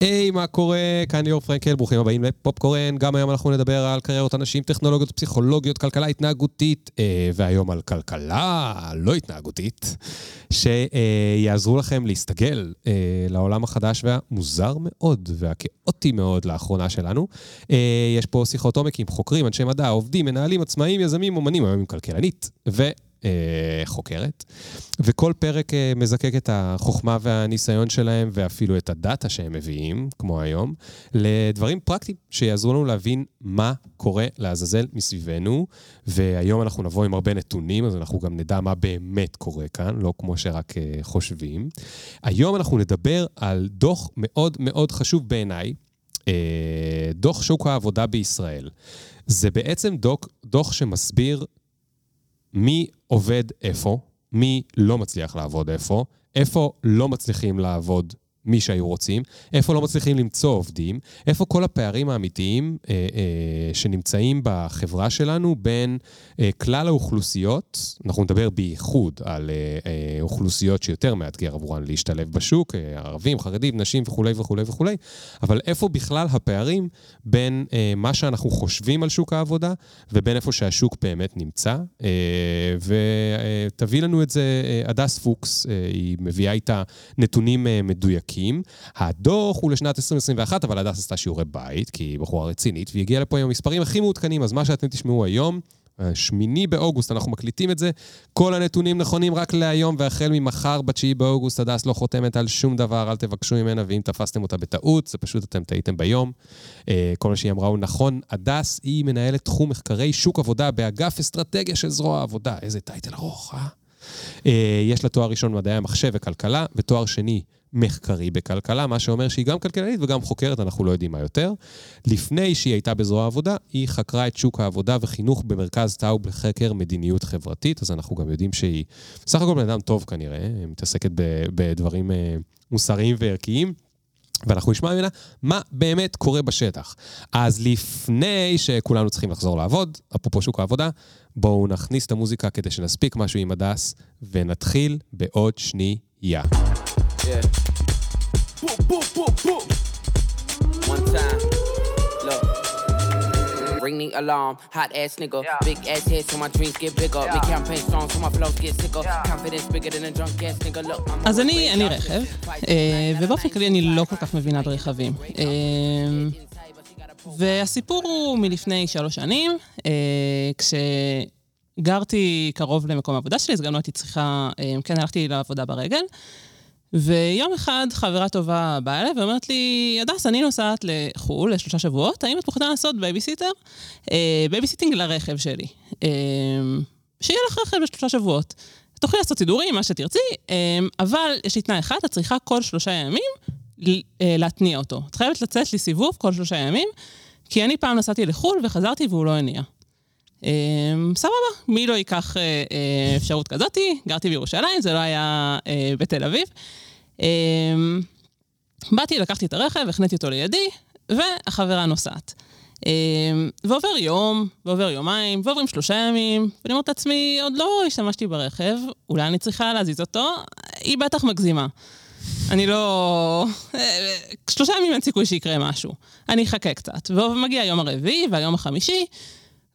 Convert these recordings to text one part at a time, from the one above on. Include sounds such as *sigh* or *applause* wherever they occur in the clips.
היי, מה קורה? כאן ליאור פרנקל, ברוכים הבאים לפופקורן. גם היום אנחנו נדבר על קריירות אנשים, טכנולוגיות, פסיכולוגיות, כלכלה התנהגותית, אה, והיום על כלכלה לא התנהגותית, שיעזרו לכם להסתגל אה, לעולם החדש והמוזר מאוד והכאוטי מאוד לאחרונה שלנו. אה, יש פה שיחות עומק עם חוקרים, אנשי מדע, עובדים, מנהלים, עצמאים, יזמים, אומנים, היום עם כלכלנית, ו... אה, חוקרת, וכל פרק אה, מזקק את החוכמה והניסיון שלהם, ואפילו את הדאטה שהם מביאים, כמו היום, לדברים פרקטיים שיעזרו לנו להבין מה קורה לעזאזל מסביבנו, והיום אנחנו נבוא עם הרבה נתונים, אז אנחנו גם נדע מה באמת קורה כאן, לא כמו שרק אה, חושבים. היום אנחנו נדבר על דוח מאוד מאוד חשוב בעיניי, דוח שוק העבודה בישראל. זה בעצם דוח, דוח שמסביר מי עובד איפה, מי לא מצליח לעבוד איפה, איפה לא מצליחים לעבוד מי שהיו רוצים, איפה לא מצליחים למצוא עובדים, איפה כל הפערים האמיתיים אה, אה, שנמצאים בחברה שלנו בין אה, כלל האוכלוסיות, אנחנו נדבר בייחוד על אה, אה, אוכלוסיות שיותר מאתגר עבורן להשתלב בשוק, אה, ערבים, חרדים, נשים וכולי וכולי וכולי, אבל איפה בכלל הפערים בין אה, מה שאנחנו חושבים על שוק העבודה ובין איפה שהשוק באמת נמצא, אה, ותביא לנו את זה אה, הדס פוקס, אה, היא מביאה איתה נתונים אה, מדויקים. עסקים. הדוח הוא לשנת 2021, אבל הדס עשתה שיעורי בית, כי היא בחורה רצינית, והיא הגיעה לפה עם המספרים הכי מעודכנים, אז מה שאתם תשמעו היום... שמיני באוגוסט, אנחנו מקליטים את זה. כל הנתונים נכונים רק להיום, והחל ממחר, בתשיעי באוגוסט, הדס לא חותמת על שום דבר, אל תבקשו ממנה, ואם תפסתם אותה בטעות, זה פשוט אתם טעיתם ביום. אה, כל מה שהיא אמרה הוא נכון. הדס היא מנהלת תחום מחקרי שוק עבודה באגף אסטרטגיה של זרוע העבודה. איזה title ארוך, אה? אה יש לה תואר ראשון במדעי המחשב וכלכלה, ותואר שני מחקרי בכלכלה, מה שאומר שהיא גם כלכלנית וגם חוקרת, אנחנו לא יודעים מה יותר. לפני שהיא הייתה בזרוע העבודה, היא חקרה את שוק העבודה וחינוך במרכז טאוב לחקר מדיניות חברתית, אז אנחנו גם יודעים שהיא סך הכל בן אדם טוב כנראה, מתעסקת בדברים אה, מוסריים וערכיים. ואנחנו נשמע ממנה מה באמת קורה בשטח. אז לפני שכולנו צריכים לחזור לעבוד, אפרופו שוק העבודה, בואו נכניס את המוזיקה כדי שנספיק משהו עם הדס, ונתחיל בעוד שנייה. Yeah. Boop, boop, boop. One time. Look. Ring the alarm, hot ass nigga. Yeah. Big ass head so my dreams get bigger. Yeah. Big campaign songs so my flows get sicker. Yeah. Confidence bigger than a drunk ass nigga. Look, I'm אז אני, אין לי רכב, ובאופן כללי אני לא כל כך מבינה ברכבים. והסיפור הוא מלפני שלוש שנים, כשגרתי קרוב למקום העבודה שלי, אז גם לא הייתי צריכה, כן הלכתי לעבודה ברגל. ויום אחד חברה טובה באה אליי ואומרת לי, הדס, אני נוסעת לחו"ל לשלושה שבועות, האם את מוכנה לעשות בייביסיטר? אה, babysitting לרכב שלי. אה, שיהיה לך רכב לשלושה שבועות. תוכלי לעשות סידורים, מה שתרצי, אה, אבל יש לי תנאי אחד, את צריכה כל שלושה ימים אה, להתניע אותו. את חייבת לצאת לי סיבוב כל שלושה ימים, כי אני פעם נסעתי לחו"ל וחזרתי והוא לא הניע. אמ, סבבה, מי לא ייקח אה, אה, אפשרות כזאתי? גרתי בירושלים, זה לא היה אה, בתל אביב. אמ, באתי, לקחתי את הרכב, החניתי אותו לידי, והחברה נוסעת. אמ, ועובר יום, ועובר יומיים, ועוברים שלושה ימים, ואני אומרת לעצמי, עוד לא השתמשתי ברכב, אולי אני צריכה להזיז אותו, היא בטח מגזימה. אני לא... שלושה ימים אין סיכוי שיקרה משהו. אני אחכה קצת. ומגיע היום הרביעי והיום החמישי,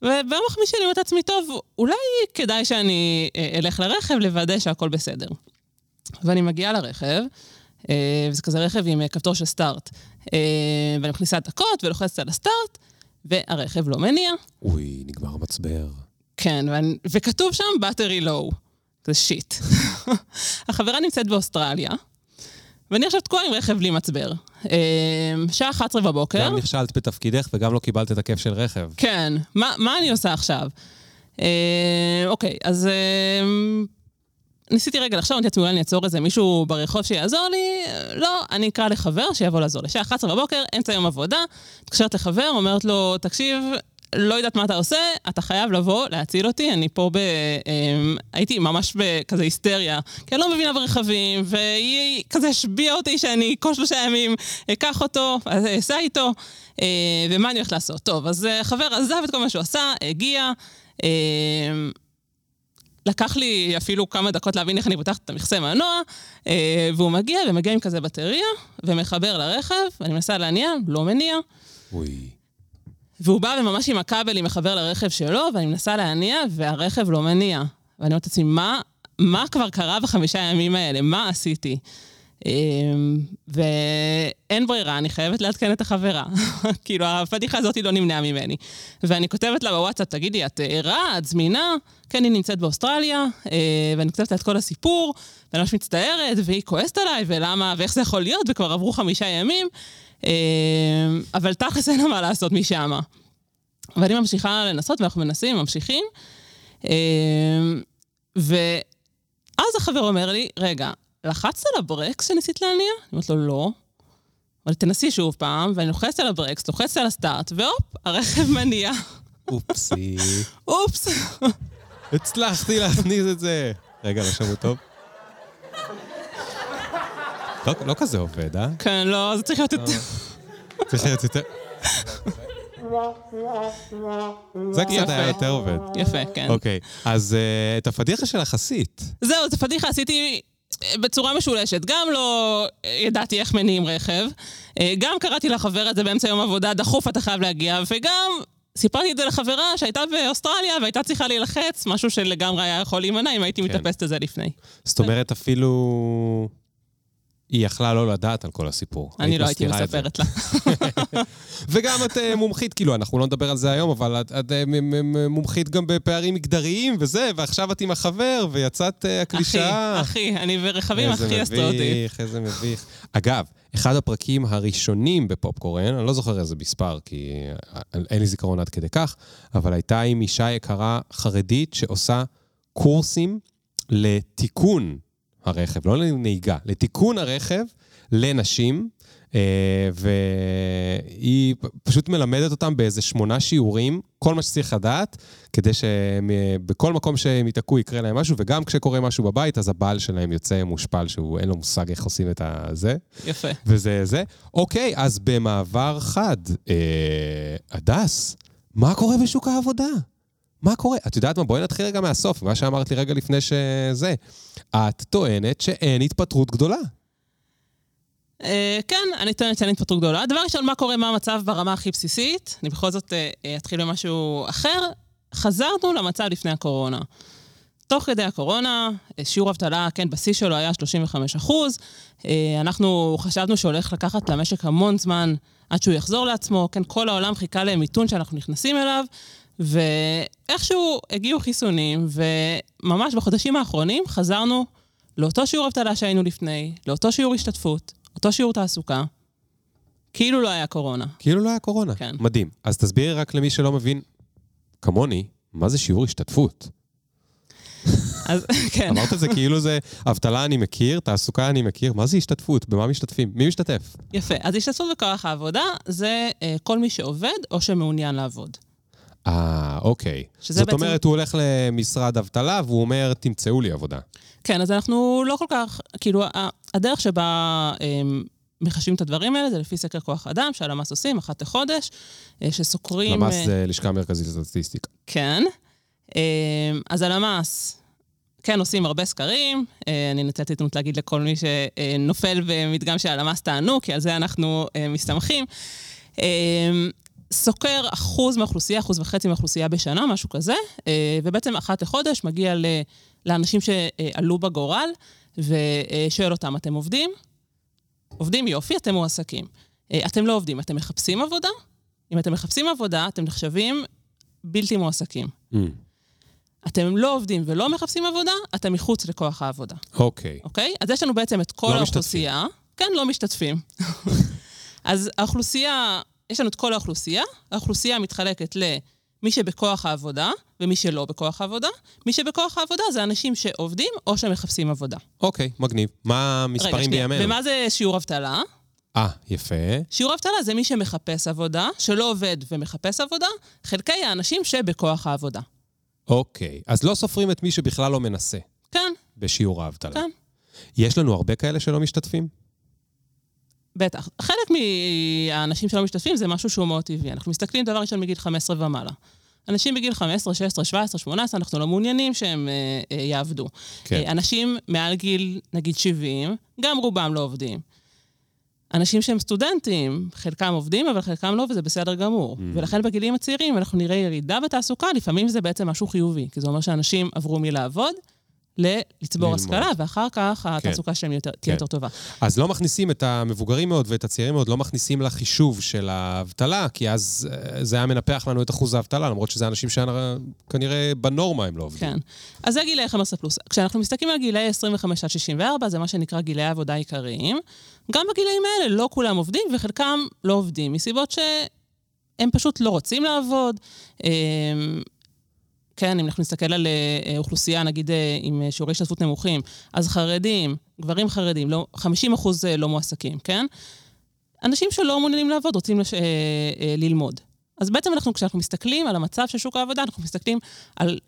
וביום החמישי אני אומרת לעצמי, טוב, אולי כדאי שאני אה, אלך לרכב לוודא שהכל בסדר. ואני מגיעה לרכב, אה, וזה כזה רכב עם אה, כפתור של סטארט. ואני מכניסה את הקוד ולוחצת על הסטארט, והרכב לא מניע. אוי, נגמר המצבר. כן, ואני, וכתוב שם battery low. זה שיט. *laughs* החברה נמצאת באוסטרליה, ואני עכשיו תקועה עם רכב בלי מצבר. שעה 11 בבוקר. גם נכשלת בתפקידך וגם לא קיבלת את הכיף של רכב. כן, מה, מה אני עושה עכשיו? אוקיי, אז ניסיתי רגע לחשוב, אמרתי לעצמי, אולי אני אעצור איזה מישהו ברחוב שיעזור לי, לא, אני אקרא לחבר שיבוא לעזור לי. שעה 11 בבוקר, אמצע יום עבודה, מתקשרת לחבר, אומרת לו, תקשיב, לא יודעת מה אתה עושה, אתה חייב לבוא להציל אותי, אני פה ב... אמ, הייתי ממש בכזה היסטריה, כי אני לא מבינה ברכבים, והיא כזה השביעה אותי שאני כל שלושה ימים אקח אותו, אסע איתו, אה, ומה אני הולכת לעשות? טוב, אז אה, חבר עזב את כל מה שהוא עשה, הגיע, אמ, לקח לי אפילו כמה דקות להבין איך אני פותחת את המכסה מנוע, אה, והוא מגיע, ומגיע עם כזה בטריה, ומחבר לרכב, ואני מנסה להניע, לא מניע. אוי. והוא בא וממש עם הכבלים מחבר לרכב שלו, ואני מנסה להניע, והרכב לא מניע. ואני אומרת לעצמי, מה, מה כבר קרה בחמישה ימים האלה? מה עשיתי? אמ, ואין ברירה, אני חייבת לעדכן את החברה. *laughs* כאילו, הפדיחה הזאת לא נמנעה ממני. ואני כותבת לה בוואטסאפ, תגידי, את ערה? את זמינה? כן, היא נמצאת באוסטרליה, אה, ואני כותבת לה את כל הסיפור, ואני ממש מצטערת, והיא כועסת עליי, ולמה, ואיך זה יכול להיות, וכבר עברו חמישה ימים. אמ, אבל תכלס אין לה מה לעשות משם. ואני ממשיכה לנסות, ואנחנו מנסים, ממשיכים. אמ, ואז החבר אומר לי, רגע, לחצת על הברקס שניסית להניע? אני אומרת לו, לא. אבל תנסי שוב פעם, ואני לוחצת על הברקס, לוחצת על הסטארט, והופ, הרכב *laughs* מניע. אופסי. *laughs* אופס. הצלחתי להכניס את זה. רגע, לא שמעו טוב? לא, לא כזה עובד, אה? כן, לא, זה צריך להיות יותר... צריך להיות יותר... זה קצת היה יותר עובד. יפה, כן. אוקיי, אז אה, את הפדיחה של החסית. זהו, את הפדיחה עשיתי בצורה משולשת. גם לא ידעתי איך מניעים רכב, אה, גם קראתי לחבר את זה באמצע יום עבודה, דחוף אתה חייב להגיע, וגם סיפרתי את זה לחברה שהייתה באוסטרליה והייתה צריכה להילחץ, משהו שלגמרי היה יכול להימנע אם הייתי כן. מתאפסת את זה לפני. זאת אומרת, אפילו... היא יכלה לא לדעת על כל הסיפור. אני לא הייתי. מספרת לה. *laughs* וגם את אה, מומחית, כאילו, אנחנו לא נדבר על זה היום, אבל את, את אה, מומחית גם בפערים מגדריים וזה, ועכשיו את עם החבר, ויצאת אה, אחי, הקלישאה. אחי, אני ברכבים איזה הכי אסטרוטים. מביך, איזה מביך. אגב, אחד הפרקים הראשונים בפופקורן, אני לא זוכר איזה מספר, כי אין לי זיכרון עד כדי כך, אבל הייתה עם אישה יקרה חרדית שעושה קורסים לתיקון הרכב, לא לנהיגה, לתיקון הרכב לנשים. אה, והיא פשוט מלמדת אותם באיזה שמונה שיעורים, כל מה שצריך לדעת, כדי שבכל מקום שהם ייתקעו יקרה להם משהו, וגם כשקורה משהו בבית, אז הבעל שלהם יוצא מושפל, שהוא אין לו מושג איך עושים את הזה, יפה. וזה זה. אוקיי, אז במעבר חד, אה, הדס, מה קורה בשוק העבודה? מה קורה? את יודעת מה? בואי נתחיל רגע מהסוף, מה שאמרת לי רגע לפני שזה. את טוענת שאין התפטרות גדולה. אה, כן, אני טוענת שאין התפטרות גדולה. דבר ראשון, מה קורה, מה המצב ברמה הכי בסיסית? אני בכל זאת אה, אה, אתחיל במשהו אחר. חזרנו למצב לפני הקורונה. תוך כדי הקורונה, שיעור אבטלה, כן, בשיא שלו היה 35 אחוז. אנחנו חשבנו שהולך לקחת למשק המון זמן עד שהוא יחזור לעצמו. כן, כל העולם חיכה למיתון שאנחנו נכנסים אליו, ואיכשהו הגיעו חיסונים, וממש בחודשים האחרונים חזרנו לאותו שיעור אבטלה שהיינו לפני, לאותו שיעור השתתפות, אותו שיעור תעסוקה, כאילו לא היה קורונה. כאילו לא היה קורונה. כן. מדהים. אז תסבירי רק למי שלא מבין, כמוני, מה זה שיעור השתתפות? אז *laughs* כן, אמרת את זה כאילו זה אבטלה אני מכיר, תעסוקה אני מכיר, מה זה השתתפות? במה משתתפים? מי משתתף? יפה. אז השתתפות בכוח העבודה זה אה, כל מי שעובד או שמעוניין לעבוד. אה, אוקיי. זאת בעצם- אומרת, הוא הולך למשרד אבטלה והוא אומר, תמצאו לי עבודה. כן, אז אנחנו לא כל כך, כאילו, הדרך שבה אה, מחשבים את הדברים האלה זה לפי סקר כוח אדם שהלמ"ס עושים אחת לחודש, אה, שסוקרים... למ"ס אה, זה לשכה מרכזית לסטטיסטיקה. כן. אה, אז הלמ"ס, כן, עושים הרבה סקרים. אה, אני נתתי הזדמנות להגיד לכל מי שנופל במדגם של הלמ"ס טענו, כי על זה אנחנו מסתמכים. סוקר אחוז מהאוכלוסייה, אחוז וחצי מהאוכלוסייה בשנה, משהו כזה, אה, ובעצם אחת לחודש מגיע ל- לאנשים שעלו בגורל, ושואל אותם, אתם עובדים? עובדים, יופי, אתם מועסקים. אה, אתם לא עובדים, אתם מחפשים עבודה? אם אתם מחפשים עבודה, אתם נחשבים בלתי מועסקים. Mm, אתם לא עובדים ולא מחפשים עבודה, אתם מחוץ לכוח העבודה, אוקיי. אוקיי? אז יש לנו בעצם את כל לא האוכלוסייה. כן, לא משתתפים. *laughs* אז האוכלוסייה, יש לנו את כל האוכלוסייה, האוכלוסייה מתחלקת למי שבכוח העבודה ומי שלא בכוח העבודה. מי שבכוח העבודה זה אנשים שעובדים או שמחפשים עבודה. אוקיי, מגניב. מה המספרים בימינו? ומה זה שיעור אבטלה? אה, יפה. שיעור אבטלה זה מי שמחפש עבודה, שלא עובד ומחפש עבודה, חלקי האנשים שבכוח העבודה. אוקיי. אז לא סופרים את מי שבכלל לא מנסה כן, בשיעור האבטלה. כן. יש לנו הרבה כאלה שלא משתתפים? בטח. חלק מהאנשים שלא משתתפים זה משהו שהוא מאוד טבעי. אנחנו מסתכלים דבר ראשון מגיל 15 ומעלה. אנשים בגיל 15, 16, 17, 18, אנחנו לא מעוניינים שהם אה, אה, יעבדו. כן. אה, אנשים מעל גיל, נגיד 70, גם רובם לא עובדים. אנשים שהם סטודנטים, חלקם עובדים, אבל חלקם לא, וזה בסדר גמור. Mm. ולכן בגילים הצעירים אנחנו נראה ירידה בתעסוקה, לפעמים זה בעצם משהו חיובי, כי זה אומר שאנשים עברו מלעבוד לצבור. השכלה, ואחר כך התעסוקה שלהם יותר, תהיה כן. יותר טובה. אז לא מכניסים את המבוגרים מאוד ואת הצעירים מאוד, לא מכניסים לחישוב של האבטלה, כי אז אה, זה היה מנפח לנו את אחוז האבטלה, למרות שזה אנשים שכנראה בנורמה הם לא עובדים. כן. אז זה גילאי 15 פלוס. כשאנחנו מסתכלים על גילאי 25 עד 64, זה מה שנקרא גילאי עבודה עיקריים. גם בגילאים האלה לא כולם עובדים, וחלקם לא עובדים, מסיבות שהם פשוט לא רוצים לעבוד. כן, אם אנחנו נסתכל על אה, אוכלוסייה, נגיד אה, עם אה, שיעורי השתתפות נמוכים, אז חרדים, גברים חרדים, לא, 50 אחוז לא מועסקים, כן? אנשים שלא מעוניינים לעבוד רוצים לש... אה, אה, ללמוד. אז בעצם אנחנו, כשאנחנו מסתכלים על המצב של שוק העבודה, אנחנו מסתכלים על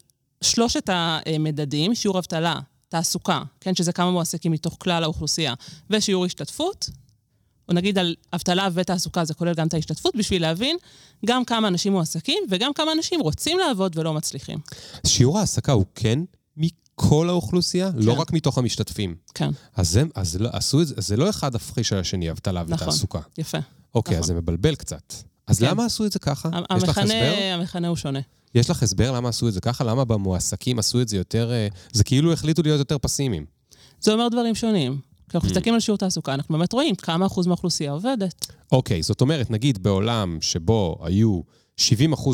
שלושת המדדים, שיעור אבטלה, תעסוקה, כן, שזה כמה מועסקים מתוך כלל האוכלוסייה, ושיעור השתתפות, או נגיד על אבטלה ותעסוקה, זה כולל גם את ההשתתפות, בשביל להבין גם כמה אנשים מועסקים וגם כמה אנשים רוצים לעבוד ולא מצליחים. שיעור ההעסקה הוא כן מכל האוכלוסייה, כן. לא רק מתוך המשתתפים. כן. אז זה, אז לא, עשו את זה, זה לא אחד הפחיש על השני, אבטלה נכון. ותעסוקה. יפה. אוקיי, נכון. אז זה מבלבל קצת. אז כן. למה עשו את זה ככה? יש לך הסבר? המכנה הוא שונה. יש לך הסבר למה עשו את זה ככה? למה במועסקים עשו את זה יותר... אה, זה כאילו החליטו להיות יותר פסימיים. זה אומר דברים שונים. כשאנחנו. מסתכלים על שיעור תעסוקה, אנחנו באמת רואים כמה אחוז מהאוכלוסייה עובדת. אוקיי, זאת אומרת, נגיד בעולם שבו היו 70%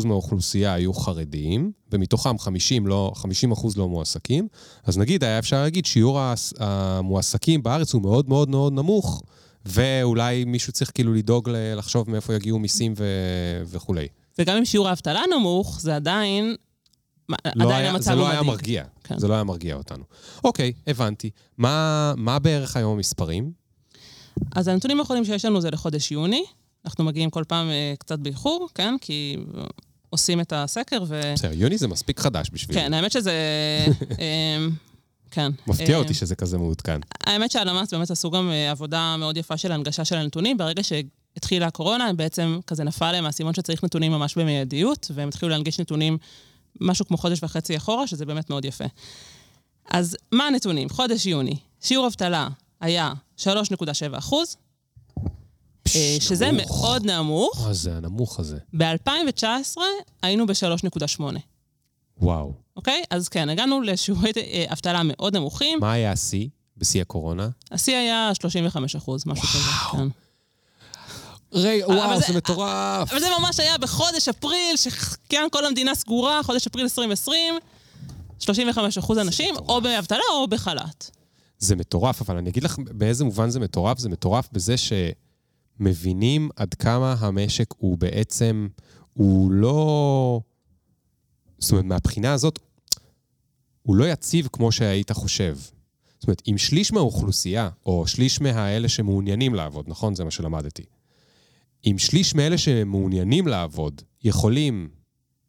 מהאוכלוסייה היו חרדים, ומתוכם 50, לא, 50% לא מועסקים, אז נגיד היה אפשר להגיד שיעור המועסקים בארץ הוא מאוד מאוד מאוד נמוך, ואולי מישהו צריך כאילו לדאוג לחשוב מאיפה יגיעו מיסים ו... וכולי. וגם אם שיעור האבטלה נמוך, זה עדיין... לא עדיין היה, המצב זה לא היה. מרגיע. כן. זה לא היה מרגיע אותנו. אוקיי, הבנתי. מה, מה בערך היום המספרים? אז הנתונים האחרונים שיש לנו זה לחודש יוני. אנחנו מגיעים כל פעם אה, קצת באיחור, כן? כי עושים את הסקר ו... בסדר, יוני זה מספיק חדש בשבילי. כן, האמת שזה... *laughs* אה, כן. מפתיע אה, אותי שזה כזה מעודכן. האמת שהלמ"ס באמת עשו גם אה, עבודה מאוד יפה של הנגשה של הנתונים. ברגע שהתחילה הקורונה, הם בעצם כזה נפל להם האסימון שצריך נתונים ממש במיידיות, והם התחילו להנגיש נתונים משהו כמו חודש וחצי אחורה, שזה באמת מאוד יפה. אז מה הנתונים? חודש יוני, שיעור אבטלה היה 3.7 אחוז, אה, שזה נמוך. מאוד נמוך. מה זה הנמוך הזה? ב-2019 היינו ב-3.8, וואו. אוקיי? אז כן, הגענו לשיעורי אה, אבטלה מאוד נמוכים. מה היה השיא בשיא הקורונה? השיא היה 35 אחוז, משהו כזה, כן. ריי, וואו, זה- זה מטורף. אבל זה ממש היה בחודש אפריל, שכן כל המדינה סגורה, חודש אפריל 2020, 35 אחוז אנשים, מטורף. או באבטלה או בחל"ת. זה מטורף, אבל אני אגיד לך באיזה מובן זה מטורף. זה מטורף בזה שמבינים עד כמה המשק הוא בעצם, הוא לא... זאת אומרת, מהבחינה הזאת, הוא לא יציב כמו שהיית חושב. זאת אומרת, אם שליש מהאוכלוסייה, או שליש מהאלה שמעוניינים לעבוד, נכון? זה מה שלמדתי. אם שליש מאלה שמעוניינים לעבוד יכולים,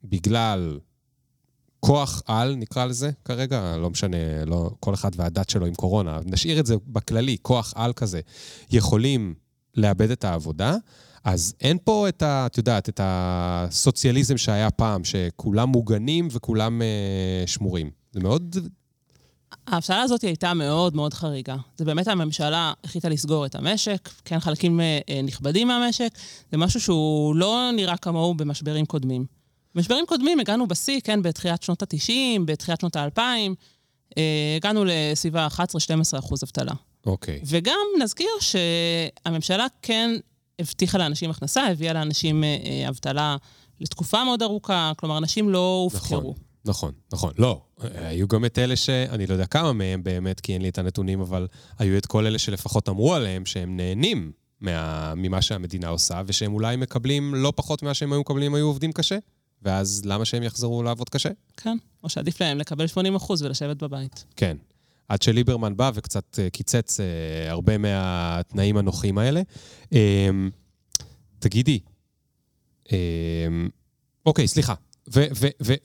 בגלל כוח על, נקרא לזה כרגע, לא משנה, לא, כל אחד והדת שלו עם קורונה, נשאיר את זה בכללי, כוח על כזה, יכולים לאבד את העבודה, אז אין פה את ה... את יודעת, את הסוציאליזם שהיה פעם, שכולם מוגנים וכולם אה, שמורים. זה מאוד... האבטלה הזאת הייתה מאוד מאוד חריגה. זה באמת הממשלה החליטה לסגור את המשק, כן, חלקים אה, אה, נכבדים מהמשק, זה משהו שהוא לא נראה כמוהו במשברים קודמים. במשברים קודמים הגענו בשיא, כן, בתחילת שנות ה-90, בתחילת שנות ה-2000, אה, הגענו לסביבה 11-12 אחוז אבטלה. אוקיי. וגם נזכיר שהממשלה כן הבטיחה לאנשים הכנסה, הביאה לאנשים אה, אבטלה לתקופה מאוד ארוכה, כלומר, אנשים לא הופקרו. נכון, נכון. לא, היו גם את אלה ש... אני לא יודע כמה מהם באמת, כי אין לי את הנתונים, אבל היו את כל אלה שלפחות אמרו עליהם שהם נהנים מה... ממה שהמדינה עושה, ושהם אולי מקבלים לא פחות ממה שהם היו מקבלים אם היו עובדים קשה, ואז למה שהם יחזרו לעבוד קשה? כן, או שעדיף להם לקבל 80 אחוז ולשבת בבית. כן. עד שליברמן בא וקצת אה, קיצץ אה, הרבה מהתנאים הנוחים האלה. אה, תגידי, אה, אוקיי, סליחה.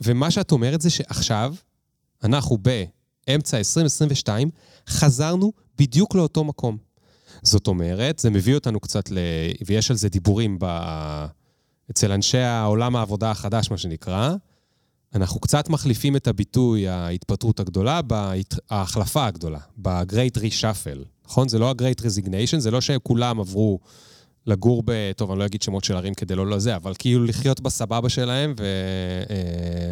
ומה שאת אומרת זה שעכשיו, אנחנו באמצע 2022, חזרנו בדיוק לאותו מקום. זאת אומרת, זה מביא אותנו קצת ל... ויש על זה דיבורים ב... אצל אנשי העולם העבודה החדש, מה שנקרא, אנחנו קצת מחליפים את הביטוי ההתפטרות הגדולה בהחלפה הגדולה, ב-Great Reshuffle, נכון? זה לא ה-Great Resignation, זה לא שכולם עברו לגור ב... טוב, אני לא אגיד שמות של ערים כדי לא לזה, אבל כאילו לחיות בסבבה שלהם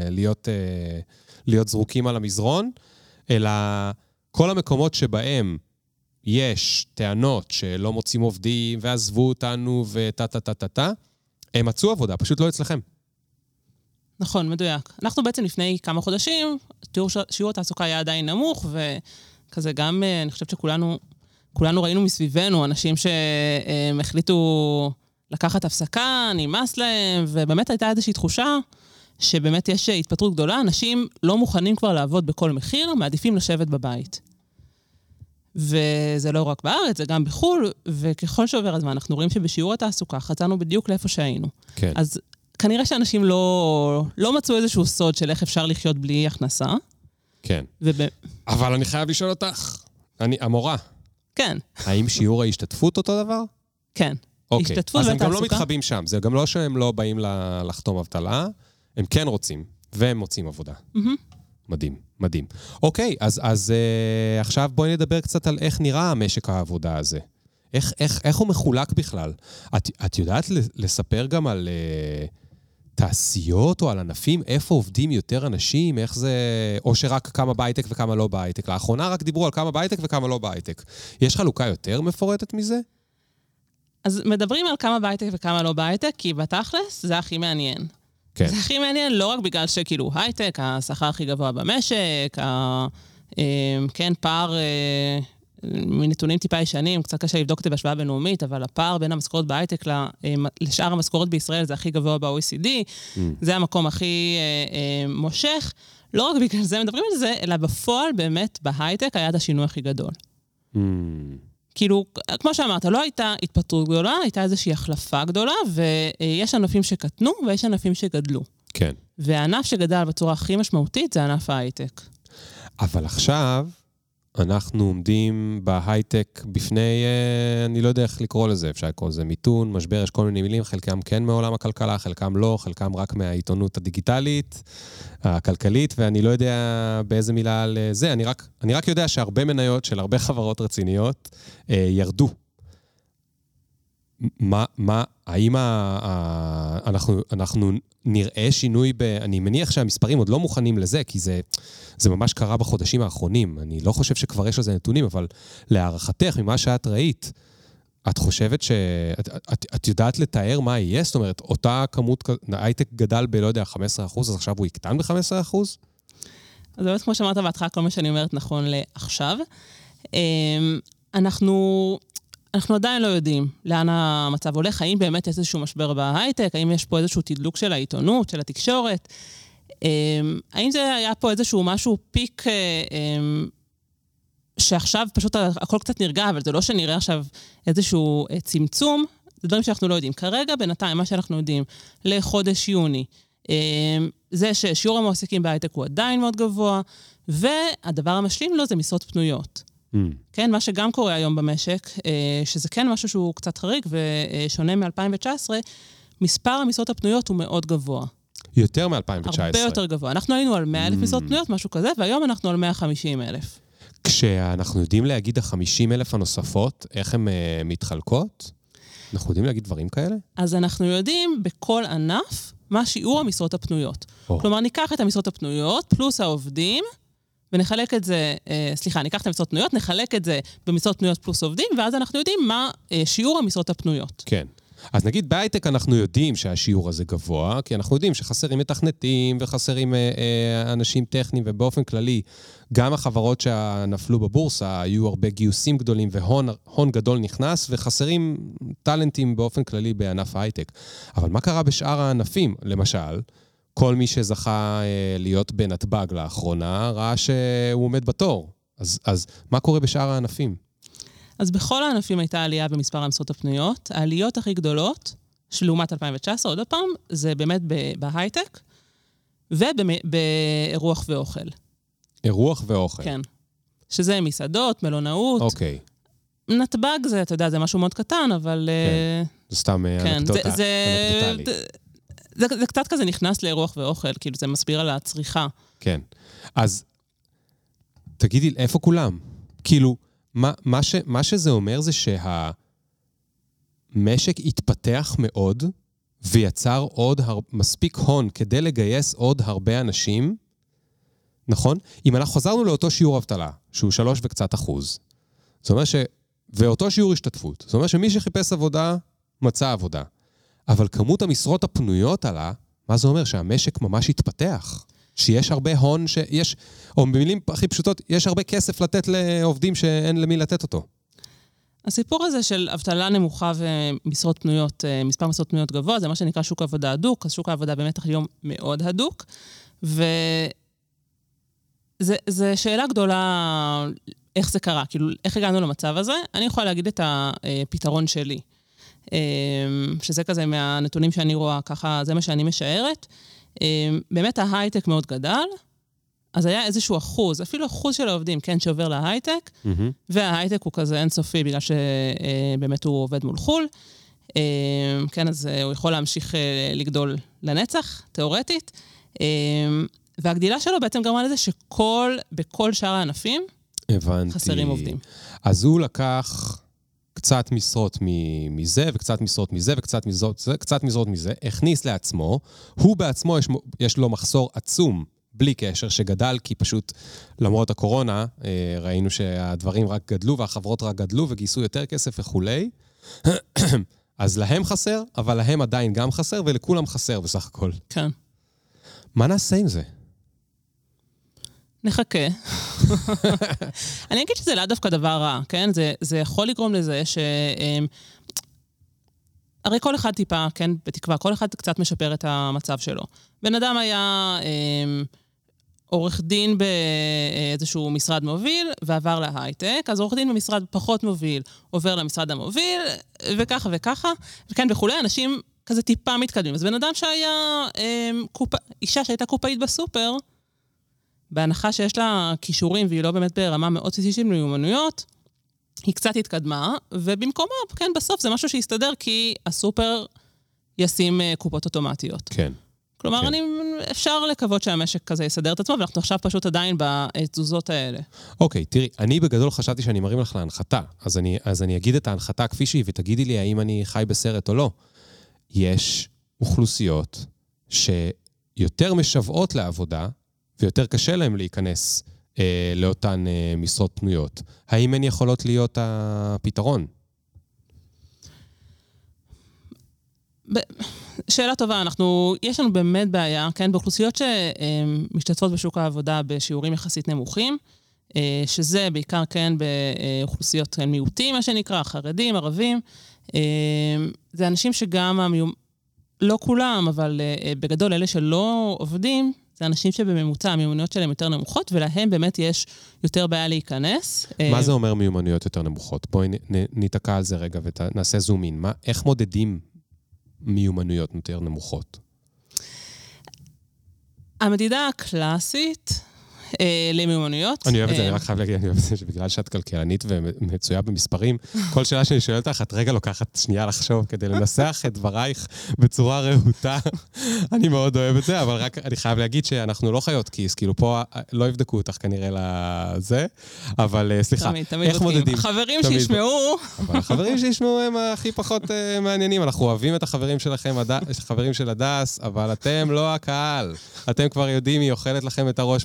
ולהיות אה, להיות זרוקים על המזרון, אלא כל המקומות שבהם יש טענות שלא מוצאים עובדים ועזבו אותנו וטה-טה-טה-טה, הם מצאו עבודה, פשוט לא אצלכם. נכון, מדויק. אנחנו בעצם לפני כמה חודשים, שיעור התעסוקה היה עדיין נמוך, וכזה גם, אה, אני חושבת שכולנו כולנו ראינו מסביבנו אנשים שהם החליטו לקחת הפסקה, נמאס להם, ובאמת הייתה איזושהי תחושה שבאמת יש התפטרות גדולה, אנשים לא מוכנים כבר לעבוד בכל מחיר, מעדיפים לשבת בבית. וזה לא רק בארץ, זה גם בחו"ל, וככל שעובר הזמן, אנחנו רואים שבשיעור התעסוקה חזרנו בדיוק לאיפה שהיינו. כן. אז כנראה שאנשים לא, לא מצאו איזשהו סוד של איך אפשר לחיות בלי הכנסה. כן. וב... אבל אני חייב לשאול אותך, אני, המורה, כן. האם שיעור ההשתתפות אותו דבר? כן. אוקיי. השתתפות אז הם גם לא? מתחבאים שם, זה גם לא שהם לא באים לחתום אבטלה, הם כן רוצים, והם מוצאים עבודה. מדהים, מדהים. אוקיי, אז, אז אה, עכשיו בואי נדבר קצת על איך נראה המשק העבודה הזה. איך, איך, איך הוא מחולק בכלל? את, את יודעת לספר גם על אה, תעשיות או על ענפים? איפה עובדים יותר אנשים? איך זה... או שרק כמה בהייטק וכמה לא בהייטק? לאחרונה רק דיברו על כמה בהייטק וכמה לא בהייטק. יש חלוקה יותר מפורטת מזה? אז מדברים על כמה בהייטק וכמה לא בהייטק, כי בתכלס זה הכי מעניין. כן. זה הכי מעניין לא רק בגלל שכאילו הייטק, השכר הכי גבוה במשק, ה... אה, כן, פער אה, מנתונים טיפה ישנים, קצת קשה לבדוק את זה בהשוואה בינלאומית, אבל הפער בין המשכורות בהייטק אה, לשאר המשכורות בישראל זה הכי גבוה ב-OECD, Mm. זה המקום הכי אה, אה, מושך. לא רק בגלל זה מדברים על זה, אלא בפועל באמת בהייטק היה את השינוי הכי גדול. Mm, כאילו, כמו שאמרת, לא הייתה התפטרות גדולה, הייתה איזושהי החלפה גדולה, ויש ענפים שקטנו ויש ענפים שגדלו. כן. והענף שגדל בצורה הכי משמעותית זה ענף ההייטק. אבל עכשיו אנחנו עומדים בהייטק בפני, אה, אני לא יודע איך לקרוא לזה, אפשר לקרוא לזה מיתון, משבר, יש כל מיני מילים, חלקם כן מעולם הכלכלה, חלקם לא, חלקם רק מהעיתונות הדיגיטלית, הכלכלית, ואני לא יודע באיזה מילה על אה, זה, אני רק, אני רק יודע שהרבה מניות של הרבה חברות רציניות אה, ירדו. מה, מה, האם ה, ה, אנחנו, אנחנו נראה שינוי ב... אני מניח שהמספרים עוד לא מוכנים לזה, כי זה, זה ממש קרה בחודשים האחרונים. אני לא חושב שכבר יש על זה נתונים, אבל להערכתך, ממה שאת ראית, את חושבת ש... את, את, את יודעת לתאר מה יהיה? זאת אומרת, אותה כמות, הייטק גדל ב, לא יודע, 15%, אז עכשיו הוא יקטן ב-15%? אז באמת, כמו שאמרת בהתחלה, כל מה שאני אומרת נכון לעכשיו. אמ, אנחנו, אנחנו עדיין לא יודעים לאן המצב הולך, האם באמת יש איזשהו משבר בהייטק, האם יש פה איזשהו תדלוק של העיתונות, של התקשורת. אמ, האם זה היה פה איזשהו משהו, פיק, אה, אמ, שעכשיו פשוט הכל קצת נרגע, אבל זה לא שנראה עכשיו איזשהו אה, צמצום, זה דברים שאנחנו לא יודעים. כרגע, בינתיים, מה שאנחנו יודעים לחודש יוני, אמ, זה ששיעור המועסקים בהייטק הוא עדיין מאוד גבוה, והדבר המשלים לו זה משרות פנויות. Mm, כן, מה שגם קורה היום במשק, אה, שזה כן משהו שהוא קצת חריג ושונה מ-2019, מספר המשרות הפנויות הוא מאוד גבוה. יותר מ-2019. הרבה יותר גבוה. אנחנו היינו על 100 אלף Mm. משרות פנויות, משהו כזה, והיום אנחנו על 150 אלף. כשאנחנו יודעים להגיד ה-50 אלף הנוספות, איך הן uh, מתחלקות? אנחנו יודעים להגיד דברים כאלה? אז אנחנו יודעים בכל ענף מה שיעור המשרות הפנויות. או. כלומר, ניקח את המשרות הפנויות פלוס העובדים, ונחלק את זה, אה, סליחה, ניקח את המשרות הפנויות, נחלק את זה במשרות פנויות פלוס עובדים, ואז אנחנו יודעים מה אה, שיעור המשרות הפנויות. כן. אז נגיד בהייטק אנחנו יודעים שהשיעור הזה גבוה, כי אנחנו יודעים שחסרים מתכנתים וחסרים אה, אה, אנשים טכניים, ובאופן כללי, גם החברות שנפלו בבורסה, היו הרבה גיוסים גדולים והון הון גדול נכנס, וחסרים טאלנטים באופן כללי בענף ההייטק. אבל מה קרה בשאר הענפים? למשל, כל מי שזכה אה, להיות בנתב"ג לאחרונה, ראה שהוא עומד בתור. אז, אז מה קורה בשאר הענפים? אז בכל הענפים הייתה עלייה במספר המשרות הפנויות. העליות הכי גדולות, שלעומת 2019, עוד פעם, זה באמת בהייטק ובאירוח ואוכל. אירוח ואוכל. כן. שזה מסעדות, מלונאות. אוקיי. נתב"ג זה, אתה יודע, זה משהו מאוד קטן, אבל... אה, זה סתם אה, כן, אנקדוטה, זה- זה- אנקדוטלי. זה, זה קצת כזה נכנס לאירוח ואוכל, כאילו זה מסביר על הצריכה. כן. אז תגידי, איפה כולם? כאילו, מה, מה, ש, מה שזה אומר זה שהמשק התפתח מאוד ויצר עוד הר, מספיק הון כדי לגייס עוד הרבה אנשים, נכון? אם אנחנו חזרנו לאותו שיעור אבטלה, שהוא שלוש וקצת אחוז, זאת אומרת ש... ואותו שיעור השתתפות, זאת אומרת שמי שחיפש עבודה, מצא עבודה. אבל כמות המשרות הפנויות עלה, מה זה אומר? שהמשק ממש התפתח. שיש הרבה הון, שיש, או במילים הכי פשוטות, יש הרבה כסף לתת לעובדים שאין למי לתת אותו. הסיפור הזה של אבטלה נמוכה ומשרות פנויות, אה, מספר משרות פנויות גבוה, זה מה שנקרא שוק עבודה הדוק, אז שוק העבודה באמת היום מאוד הדוק, וזו שאלה גדולה איך זה קרה, כאילו, איך הגענו למצב הזה. אני יכולה להגיד את הפתרון שלי, שזה כזה מהנתונים שאני רואה, ככה, זה מה שאני משערת. אמ, באמת ההייטק מאוד גדל, אז היה איזשהו אחוז, אפילו אחוז של העובדים, כן, שעובר להייטק, mm-hmm. וההייטק הוא כזה אינסופי בגלל שבאמת הוא עובד מול חו"ל. אמ, כן, אז הוא יכול להמשיך אה, לגדול לנצח, תיאורטית. אמ, והגדילה שלו בעצם גרמה לזה שכל, בכל שאר הענפים, הבנתי. חסרים עובדים. אז הוא לקח קצת משרות מזה, וקצת משרות מזה, וקצת משרות מזה, קצת משרות מזה, הכניס לעצמו, הוא בעצמו, יש, יש לו מחסור עצום, בלי קשר, שגדל, כי פשוט, למרות הקורונה, אה, ראינו שהדברים רק גדלו, והחברות רק גדלו, וגייסו יותר כסף וכולי. *clears throat* אז להם חסר, אבל להם עדיין גם חסר, ולכולם חסר בסך הכל. כן. מה נעשה עם זה? נחכה. אני אגיד שזה לאו דווקא דבר רע, כן? זה, זה יכול לגרום לזה ש... אמ, הרי כל אחד טיפה, כן, בתקווה, כל אחד קצת משפר את המצב שלו. בן אדם היה אה, עורך דין באיזשהו משרד מוביל ועבר להייטק, אז עורך דין במשרד פחות מוביל עובר למשרד המוביל, וככה וככה, וכן, וכולי, אנשים כזה טיפה מתקדמים. אז בן אדם שהיה, אה, קופ... אישה שהייתה קופאית בסופר, בהנחה שיש לה כישורים והיא לא באמת ברמה מאוד בסיסית של מיומנויות, היא קצת התקדמה, ובמקומה, כן, בסוף זה משהו שיסתדר כי הסופר ישים uh, קופות אוטומטיות. כן. כלומר, כן. אני, אפשר לקוות שהמשק כזה יסדר את עצמו, ואנחנו עכשיו פשוט עדיין בתזוזות האלה. אוקיי, okay, תראי, אני בגדול חשבתי שאני מרים לך להנחתה, אז אני, אז אני אגיד את ההנחתה כפי שהיא, ותגידי לי האם אני חי בסרט או לא. יש אוכלוסיות שיותר משוועות לעבודה, ויותר קשה להם להיכנס אה, לאותן אה, משרות פנויות. האם הן יכולות להיות הפתרון? שאלה טובה, אנחנו, יש לנו באמת בעיה, כן, באוכלוסיות שמשתתפות בשוק העבודה בשיעורים יחסית נמוכים, אה, שזה בעיקר, כן, באוכלוסיות כן, מיעוטים, מה שנקרא, חרדים, ערבים. אה, זה אנשים שגם, המיומ... לא כולם, אבל אה, בגדול, אלה שלא עובדים, זה אנשים שבממוצע המיומנויות שלהם יותר נמוכות, ולהם באמת יש יותר בעיה להיכנס. מה זה אומר מיומנויות יותר נמוכות? בואי ניתקע על זה רגע ונעשה זום אין. מה, איך מודדים מיומנויות יותר נמוכות? המדידה הקלאסית אה, למיומנויות. אני אוהב את זה, אני אה, רק חייב להגיד, אני אוהב את זה שבגלל שאת כלכלנית ומצויה במספרים, כל שאלה שאני שואל אותך, את רגע לוקחת שנייה לחשוב כדי לנסח את דברייך בצורה רהוטה. אני מאוד אוהב את זה, אבל רק אני חייב להגיד שאנחנו לא חיות כיס, כאילו פה אה, לא יבדקו אותך כנראה לזה, אבל סליחה, איך מודדים? חברים שישמעו. אבל החברים שישמעו הם הכי פחות מעניינים, אנחנו אוהבים את החברים שלכם, החברים של הדס, אבל אתם לא הקהל. אתם כבר יודעים מי אוכלת לכם את הראש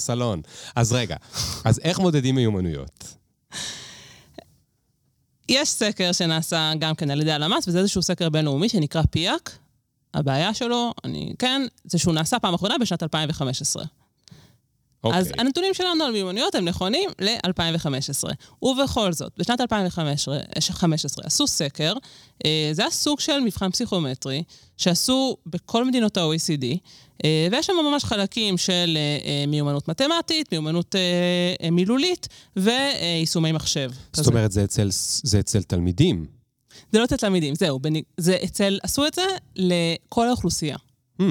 בסלון. אז רגע, אז איך מודדים מיומנויות? יש סקר שנעשה גם כן על ידי הלמ"ס, וזה איזשהו סקר בינלאומי שנקרא פיאק. הבעיה שלו, אני, כן, זה שהוא נעשה פעם אחרונה בשנת 2015. Okay. אז אוקיי. הנתונים שלנו על מיומנויות הם נכונים ל-2015. ובכל זאת, בשנת 2015 עשו סקר, אה, זה היה סוג של מבחן פסיכומטרי, שעשו בכל מדינות ה-OECD, אה, ויש שם ממש חלקים של אה, מיומנות מתמטית, מיומנות מילולית ויישומי מחשב. זאת כזה. אומרת, זה אצל, זה אצל תלמידים. זה לא אצל תלמידים, זהו, זה אצל, עשו את זה לכל האוכלוסייה. Mm,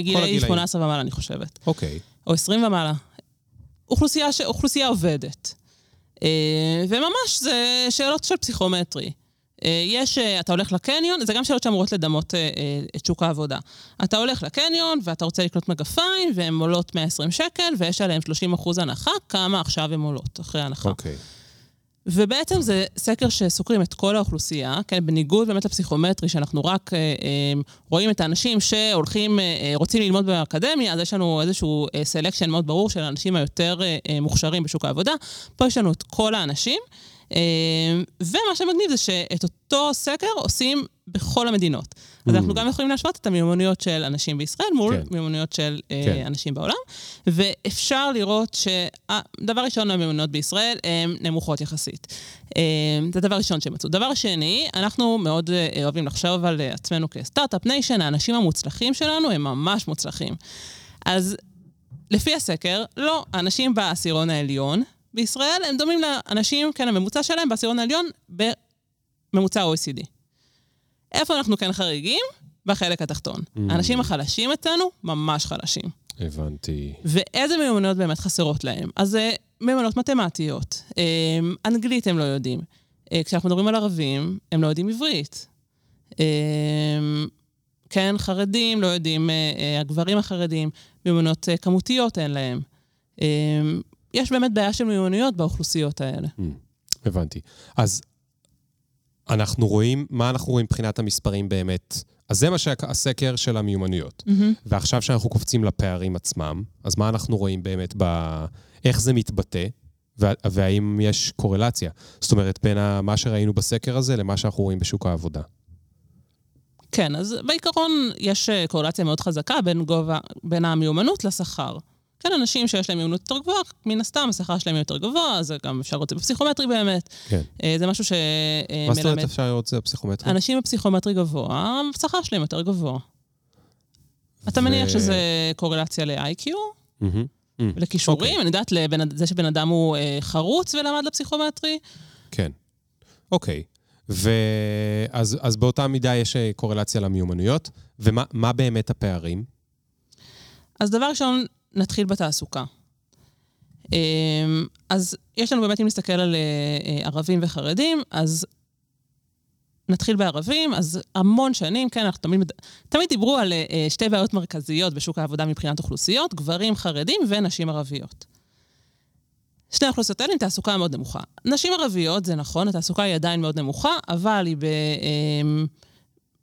בגילאי 18 ומעלה, אני חושבת. אוקיי. Okay. או 20 ומעלה. אוכלוסייה, ש... אוכלוסייה עובדת. אה, וממש זה שאלות של פסיכומטרי. אה, יש, אה, אתה הולך לקניון, זה גם שאלות שאמורות לדמות את שוק העבודה. אתה הולך לקניון ואתה רוצה לקנות מגפיים, והן עולות 120 שקל, ויש עליהן 30 אחוז הנחה, כמה עכשיו הן עולות אחרי הנחה. אוקיי. Okay. ובעצם זה סקר שסוקרים את כל האוכלוסייה, כן, בניגוד באמת לפסיכומטרי, שאנחנו רק אה, אה, רואים את האנשים שהולכים, אה, רוצים ללמוד באקדמיה, אז יש לנו איזשהו selection אה, מאוד ברור של האנשים היותר אה, אה, מוכשרים בשוק העבודה. פה יש לנו את כל האנשים. אמ, ומה שמגניב זה שאת אותו סקר עושים בכל המדינות. אז אנחנו mm. גם יכולים להשוות את המיומנויות של אנשים בישראל מול כן. מיומנויות של אה, כן. אנשים בעולם, ואפשר לראות שדבר ראשון, המיומנויות בישראל הן נמוכות יחסית. אמ, זה הדבר ראשון שהם מצאו. דבר שני, אנחנו מאוד אה, אוהבים לחשוב על עצמנו כ start-up nation, האנשים המוצלחים שלנו הם ממש מוצלחים. אז לפי הסקר, לא, האנשים בעשירון העליון, בישראל הם דומים לאנשים, כן, הממוצע שלהם בעשירון העליון בממוצע OECD. איפה אנחנו כן חריגים? בחלק התחתון. Mm. האנשים החלשים אצלנו ממש חלשים. הבנתי. ואיזה מיומנויות באמת חסרות להם? אז זה מיומנויות מתמטיות. אמ, אנגלית הם לא יודעים. אה, כשאנחנו מדברים על ערבים, הם לא יודעים עברית. כן, חרדים לא יודעים, אה, אה, הגברים החרדים, מיומנויות כמותיות אין להם. יש באמת בעיה של מיומנויות באוכלוסיות האלה. Mm, הבנתי. אז אנחנו רואים, מה אנחנו רואים מבחינת המספרים באמת? אז זה מה שהסקר של המיומנויות. Mm-hmm. ועכשיו שאנחנו קופצים לפערים עצמם, אז מה אנחנו רואים באמת ב... איך זה מתבטא, והאם יש קורלציה? זאת אומרת, בין מה שראינו בסקר הזה למה שאנחנו רואים בשוק העבודה. כן, אז בעיקרון יש אה, קורלציה מאוד חזקה בין גובה, בין המיומנות לשכר. כן, אנשים שיש להם מיונות יותר גבוהה, מן הסתם השכר שלהם יותר גבוה, זה גם אפשר לראות את זה בפסיכומטרי באמת. כן. אה, זה משהו שמלמד... מה זאת אומרת אפשר לראות את זה בפסיכומטרי? אנשים בפסיכומטרי גבוה, השכר שלהם יותר גבוה. אתה מניח שזה קורלציה ל-IQ? לכישורים, אוקיי. אני יודעת, זה שבן אדם הוא אה, חרוץ ולמד לפסיכומטרי. כן, אוקיי. ואז אז באותה מידה יש אה, קורלציה למיומנויות, ומה באמת הפערים? אז דבר ראשון, נתחיל בתעסוקה. אמ, אז יש לנו באמת, אם נסתכל על אה, אה, ערבים וחרדים, אז נתחיל בערבים, אז המון שנים, כן, אנחנו תמיד, תמיד דיברו על אה, שתי בעיות מרכזיות בשוק העבודה מבחינת אוכלוסיות, גברים חרדים ונשים ערביות. שני האוכלוסיות האלה עם תעסוקה מאוד נמוכה. נשים ערביות, זה נכון, התעסוקה היא עדיין מאוד נמוכה, אבל היא ב...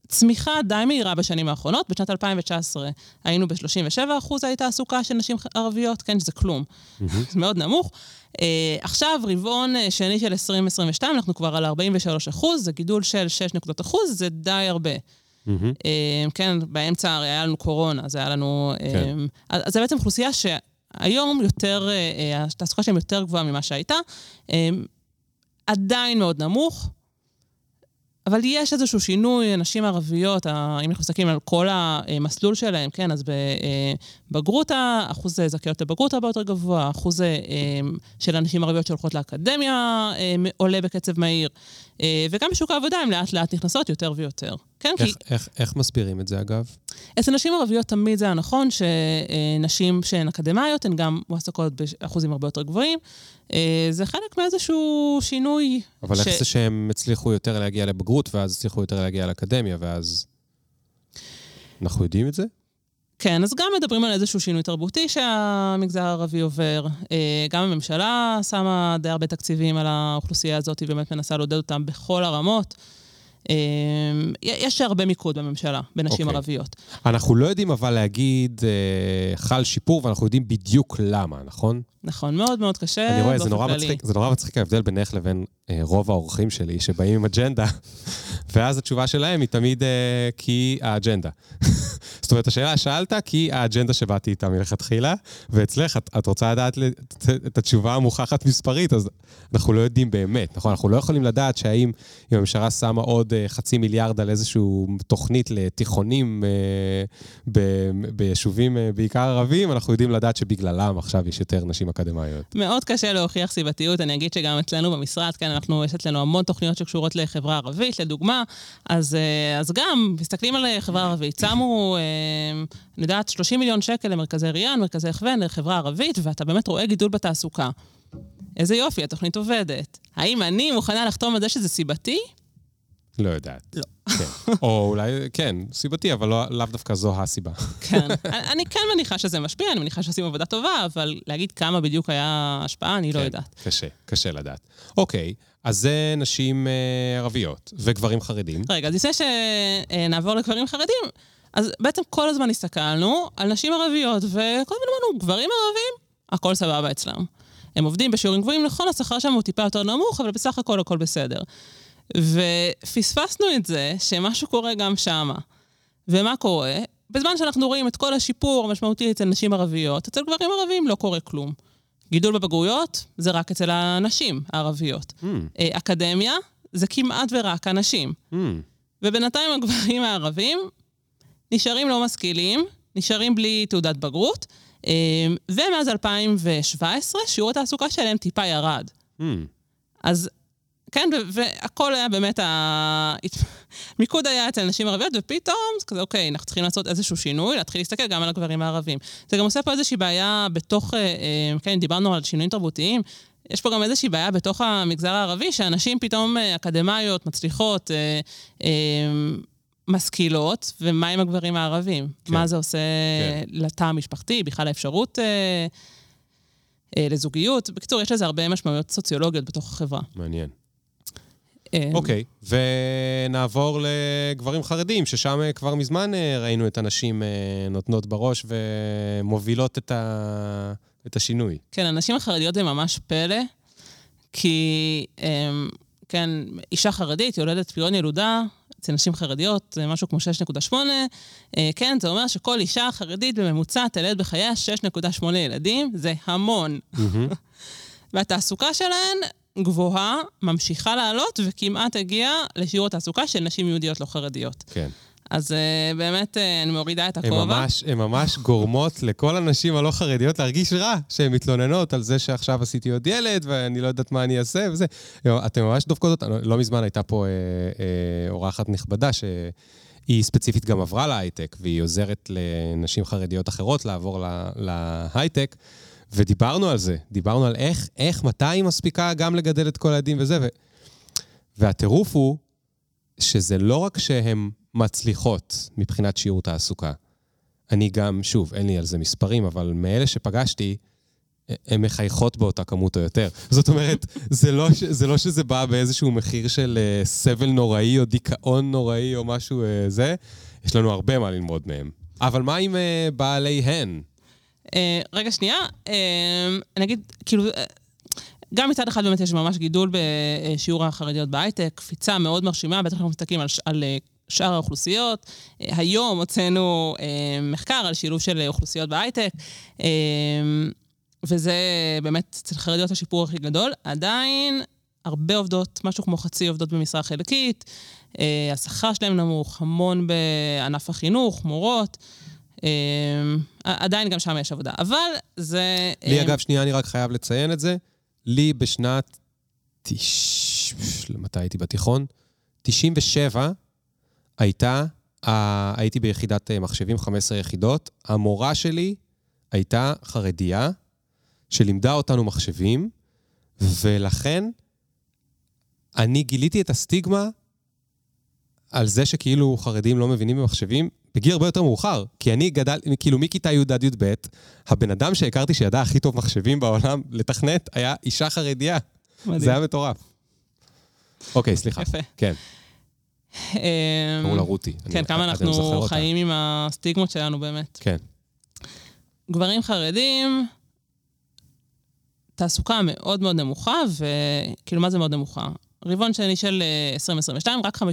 צמיחה די מהירה בשנים האחרונות. בשנת 2019 היינו ב-37 אחוז תעסוקה של נשים ערביות, כן, שזה כלום. זה מאוד נמוך. Uh, עכשיו, רבעון uh, שני של 2022, אנחנו כבר על 43 אחוז, זה גידול של 6 נקודות אחוז, זה די הרבה. Uh, כן, באמצע הרי היה לנו קורונה, זה היה לנו... Uh, כן. אז זה בעצם אוכלוסייה שהיום יותר, uh, התעסוקה שלהם יותר גבוהה ממה שהייתה. Uh, עדיין מאוד נמוך. אבל יש איזשהו שינוי, נשים ערביות, אם אנחנו מסתכלים על כל המסלול שלהם, כן, אז בבגרות, אחוז זכאיות לבגרות הרבה יותר גבוה, אחוז אה, של הנשים ערביות שהולכות לאקדמיה אה, עולה בקצב מהיר. אה, וגם בשוק העבודה הן לאט לאט נכנסות יותר ויותר. כן, איך, כי... איך, איך מסבירים את זה, אגב? אצל נשים ערביות תמיד זה היה נכון שנשים שהן אקדמאיות הן גם מועסקות באחוזים הרבה יותר גבוהים. אה, זה חלק מאיזשהו שינוי. אבל ש... איך זה שהם הצליחו יותר להגיע לבגרות, ואז הצליחו יותר להגיע לאקדמיה, ואז... אנחנו יודעים את זה? כן, אז גם מדברים על איזשהו שינוי תרבותי שהמגזר הערבי עובר. אה, גם הממשלה שמה די הרבה תקציבים על האוכלוסייה הזאת, היא באמת מנסה לעודד אותם בכל הרמות. אה, יש הרבה מיקוד בממשלה, בנשים okay. אוקיי. ערביות. אנחנו לא יודעים אבל להגיד, אה, חל שיפור, ואנחנו יודעים בדיוק למה, נכון? נכון, מאוד מאוד קשה אני רואה, זה נורא, מצחיק, זה נורא מצחיק ההבדל בינך לבין אה, רוב האורחים שלי, שבאים עם אג'נדה, *laughs* ואז התשובה שלהם היא תמיד אה, כי האג'נדה. *laughs* זאת אומרת, השאלה שאלת כי האג'נדה שבאתי איתה מלכתחילה, ואצלך, את, את רוצה לדעת את התשובה המוכחת מספרית, אז אנחנו לא יודעים באמת, נכון? אנחנו לא יכולים לדעת שהאם אם הממשלה שמה עוד אה, חצי מיליארד על איזושהי תוכנית לתיכונים אה, ב, ביישובים אה, בעיקר ערבים, אנחנו יודעים לדעת שבגללם עכשיו יש יותר נשים אקדמאיות. מאוד קשה להוכיח סיבתיות, אני אגיד שגם אצלנו במשרד, כן, אנחנו, יש אצלנו המון תוכניות שקשורות לחברה ערבית, לדוגמה, אז, אה, אז גם, מסתכלים על חברה ערבית, שמו, אה, אני יודעת, 30 מיליון שקל למרכזי ריאן, מרכזי הכוון, לחברה ערבית, ואתה באמת רואה גידול בתעסוקה. איזה יופי, התוכנית עובדת. האם אני מוכנה לחתום על זה שזה סיבתי? לא יודעת. לא. כן. או אולי, כן, סיבתי, אבל לא- לאו דווקא זו הסיבה. כן. *laughs* אני כן מניחה שזה משפיע, אני מניחה שעושים עבודה טובה, אבל להגיד כמה בדיוק היה השפעה, אני לא כן, יודעת. קשה, קשה לדעת. אוקיי, אז זה נשים אה, ערביות וגברים חרדים. רגע, אז לפני שנעבור לגברים חרדים, אז בעצם כל הזמן הסתכלנו על נשים ערביות, וכל הזמן אמרנו, גברים ערבים, הכל סבבה אצלם. הם עובדים בשיעורים גבוהים, נכון, השכר שם הוא טיפה יותר נמוך, אבל בסך הכל הכל בסדר. ופספסנו את זה שמשהו קורה גם שמה. ומה קורה? בזמן שאנחנו רואים את כל השיפור המשמעותי אצל נשים ערביות, אצל גברים ערבים לא קורה כלום. גידול בבגרויות זה רק אצל הנשים הערביות. אה, אקדמיה זה כמעט ורק הנשים. hmm, ובינתיים הגברים הערבים נשארים לא משכילים, נשארים בלי תעודת בגרות, אה, ומאז 2017 שיעור התעסוקה שלהם טיפה ירד. hmm. אז כן, והכל היה באמת, ה... *laughs* מיקוד היה אצל נשים ערביות, ופתאום זה כזה, אוקיי, אנחנו צריכים לעשות איזשהו שינוי, להתחיל להסתכל גם על הגברים הערבים. זה גם עושה פה איזושהי בעיה בתוך, אה, אה, כן, דיברנו על שינויים תרבותיים, יש פה גם איזושהי בעיה בתוך המגזר הערבי, שאנשים פתאום אה, אקדמאיות, מצליחות, משכילות, ומה עם הגברים הערבים? כן. מה זה עושה כן. לתא המשפחתי, בכלל האפשרות לזוגיות? בקיצור, יש לזה הרבה משמעויות סוציולוגיות בתוך החברה. מעניין. אה, אוקיי, ונעבור לגברים חרדים, ששם אה, כבר מזמן אה, ראינו את הנשים אה, נותנות בראש ומובילות את, ה... את השינוי. כן, הנשים החרדיות זה ממש פלא, כי, אמ, כן, אישה חרדית יולדת פריון ילודה, אצל נשים חרדיות זה משהו כמו 6.8. אה, כן, זה אומר שכל אישה חרדית בממוצע תלד בחייה 6.8 ילדים, זה המון. מהמם. *laughs* והתעסוקה שלהן גבוהה, ממשיכה לעלות, וכמעט הגיעה לשיעור התעסוקה של נשים יהודיות לא חרדיות. כן. אז אה, באמת, אה, אני מורידה את הן הכובע. ממש, הן ממש גורמות לכל הנשים הלא חרדיות להרגיש רע, שהן מתלוננות על זה שעכשיו עשיתי עוד ילד, ואני לא יודעת מה אני אעשה וזה. אתן ממש דופקות אותנו. לא מזמן הייתה פה אה, אה, אורחת נכבדה, שהיא ספציפית גם עברה להייטק, והיא עוזרת לנשים חרדיות אחרות לעבור לה- להייטק, ודיברנו על זה. דיברנו על איך, איך, מתי היא מספיקה גם לגדל את כל הילדים וזה. ו... והטירוף הוא שזה לא רק שהן מצליחות מבחינת שיעור תעסוקה. אני גם, שוב, אין לי על זה מספרים, אבל מאלה שפגשתי, הן מחייכות באותה כמות או יותר. זאת אומרת, זה לא, ש- זה לא שזה בא באיזשהו מחיר של אה, סבל נוראי או דיכאון נוראי או משהו אה, זה, יש לנו הרבה מה ללמוד מהם. אבל מה עם אה, בעליהן? אה, רגע, שנייה. אה, אני אגיד, כאילו, אה, גם מצד אחד באמת יש ממש גידול בשיעור החרדיות בהייטק, קפיצה מאוד מרשימה, בטח אנחנו מסתכלים על, על אה, שאר האוכלוסיות. אה, היום הוצאנו אה, מחקר על שילוב של אוכלוסיות בהייטק, אה, וזה באמת אצל חרדיות השיפור הכי גדול. עדיין הרבה עובדות, משהו כמו חצי עובדות במשרה חלקית, אה, השכר שלהם נמוך, המון בענף החינוך, מורות. אה, עדיין גם שם יש עבודה, אבל זה... לי, אה, אגב, שנייה, אני רק חייב לציין את זה. לי בשנת... תש... מתי הייתי בתיכון? 97 הייתה, הייתי ביחידת אה, מחשבים, 15 יחידות. המורה שלי הייתה חרדיה, שלימדה אותנו מחשבים, ולכן אני גיליתי את הסטיגמה על זה שכאילו חרדים לא מבינים במחשבים בגיל הרבה יותר מאוחר. כי אני גדל, כאילו מכיתה י' עד י"ב, הבן אדם שהכרתי שידע הכי טוב מחשבים בעולם לתכנת היה אישה חרדיה. מדהים. זה היה מטורף. אוקיי, סליחה. יפה. כן, אה, קראו לה רותי. כן, אני- כמה אנחנו. חיים עם הסטיגמות שלנו באמת. כן. גברים חרדים, תעסוקה מאוד מאוד נמוכה, וכאילו, מה זה מאוד נמוכה? רבעון שני של אה, 2022, רק 54%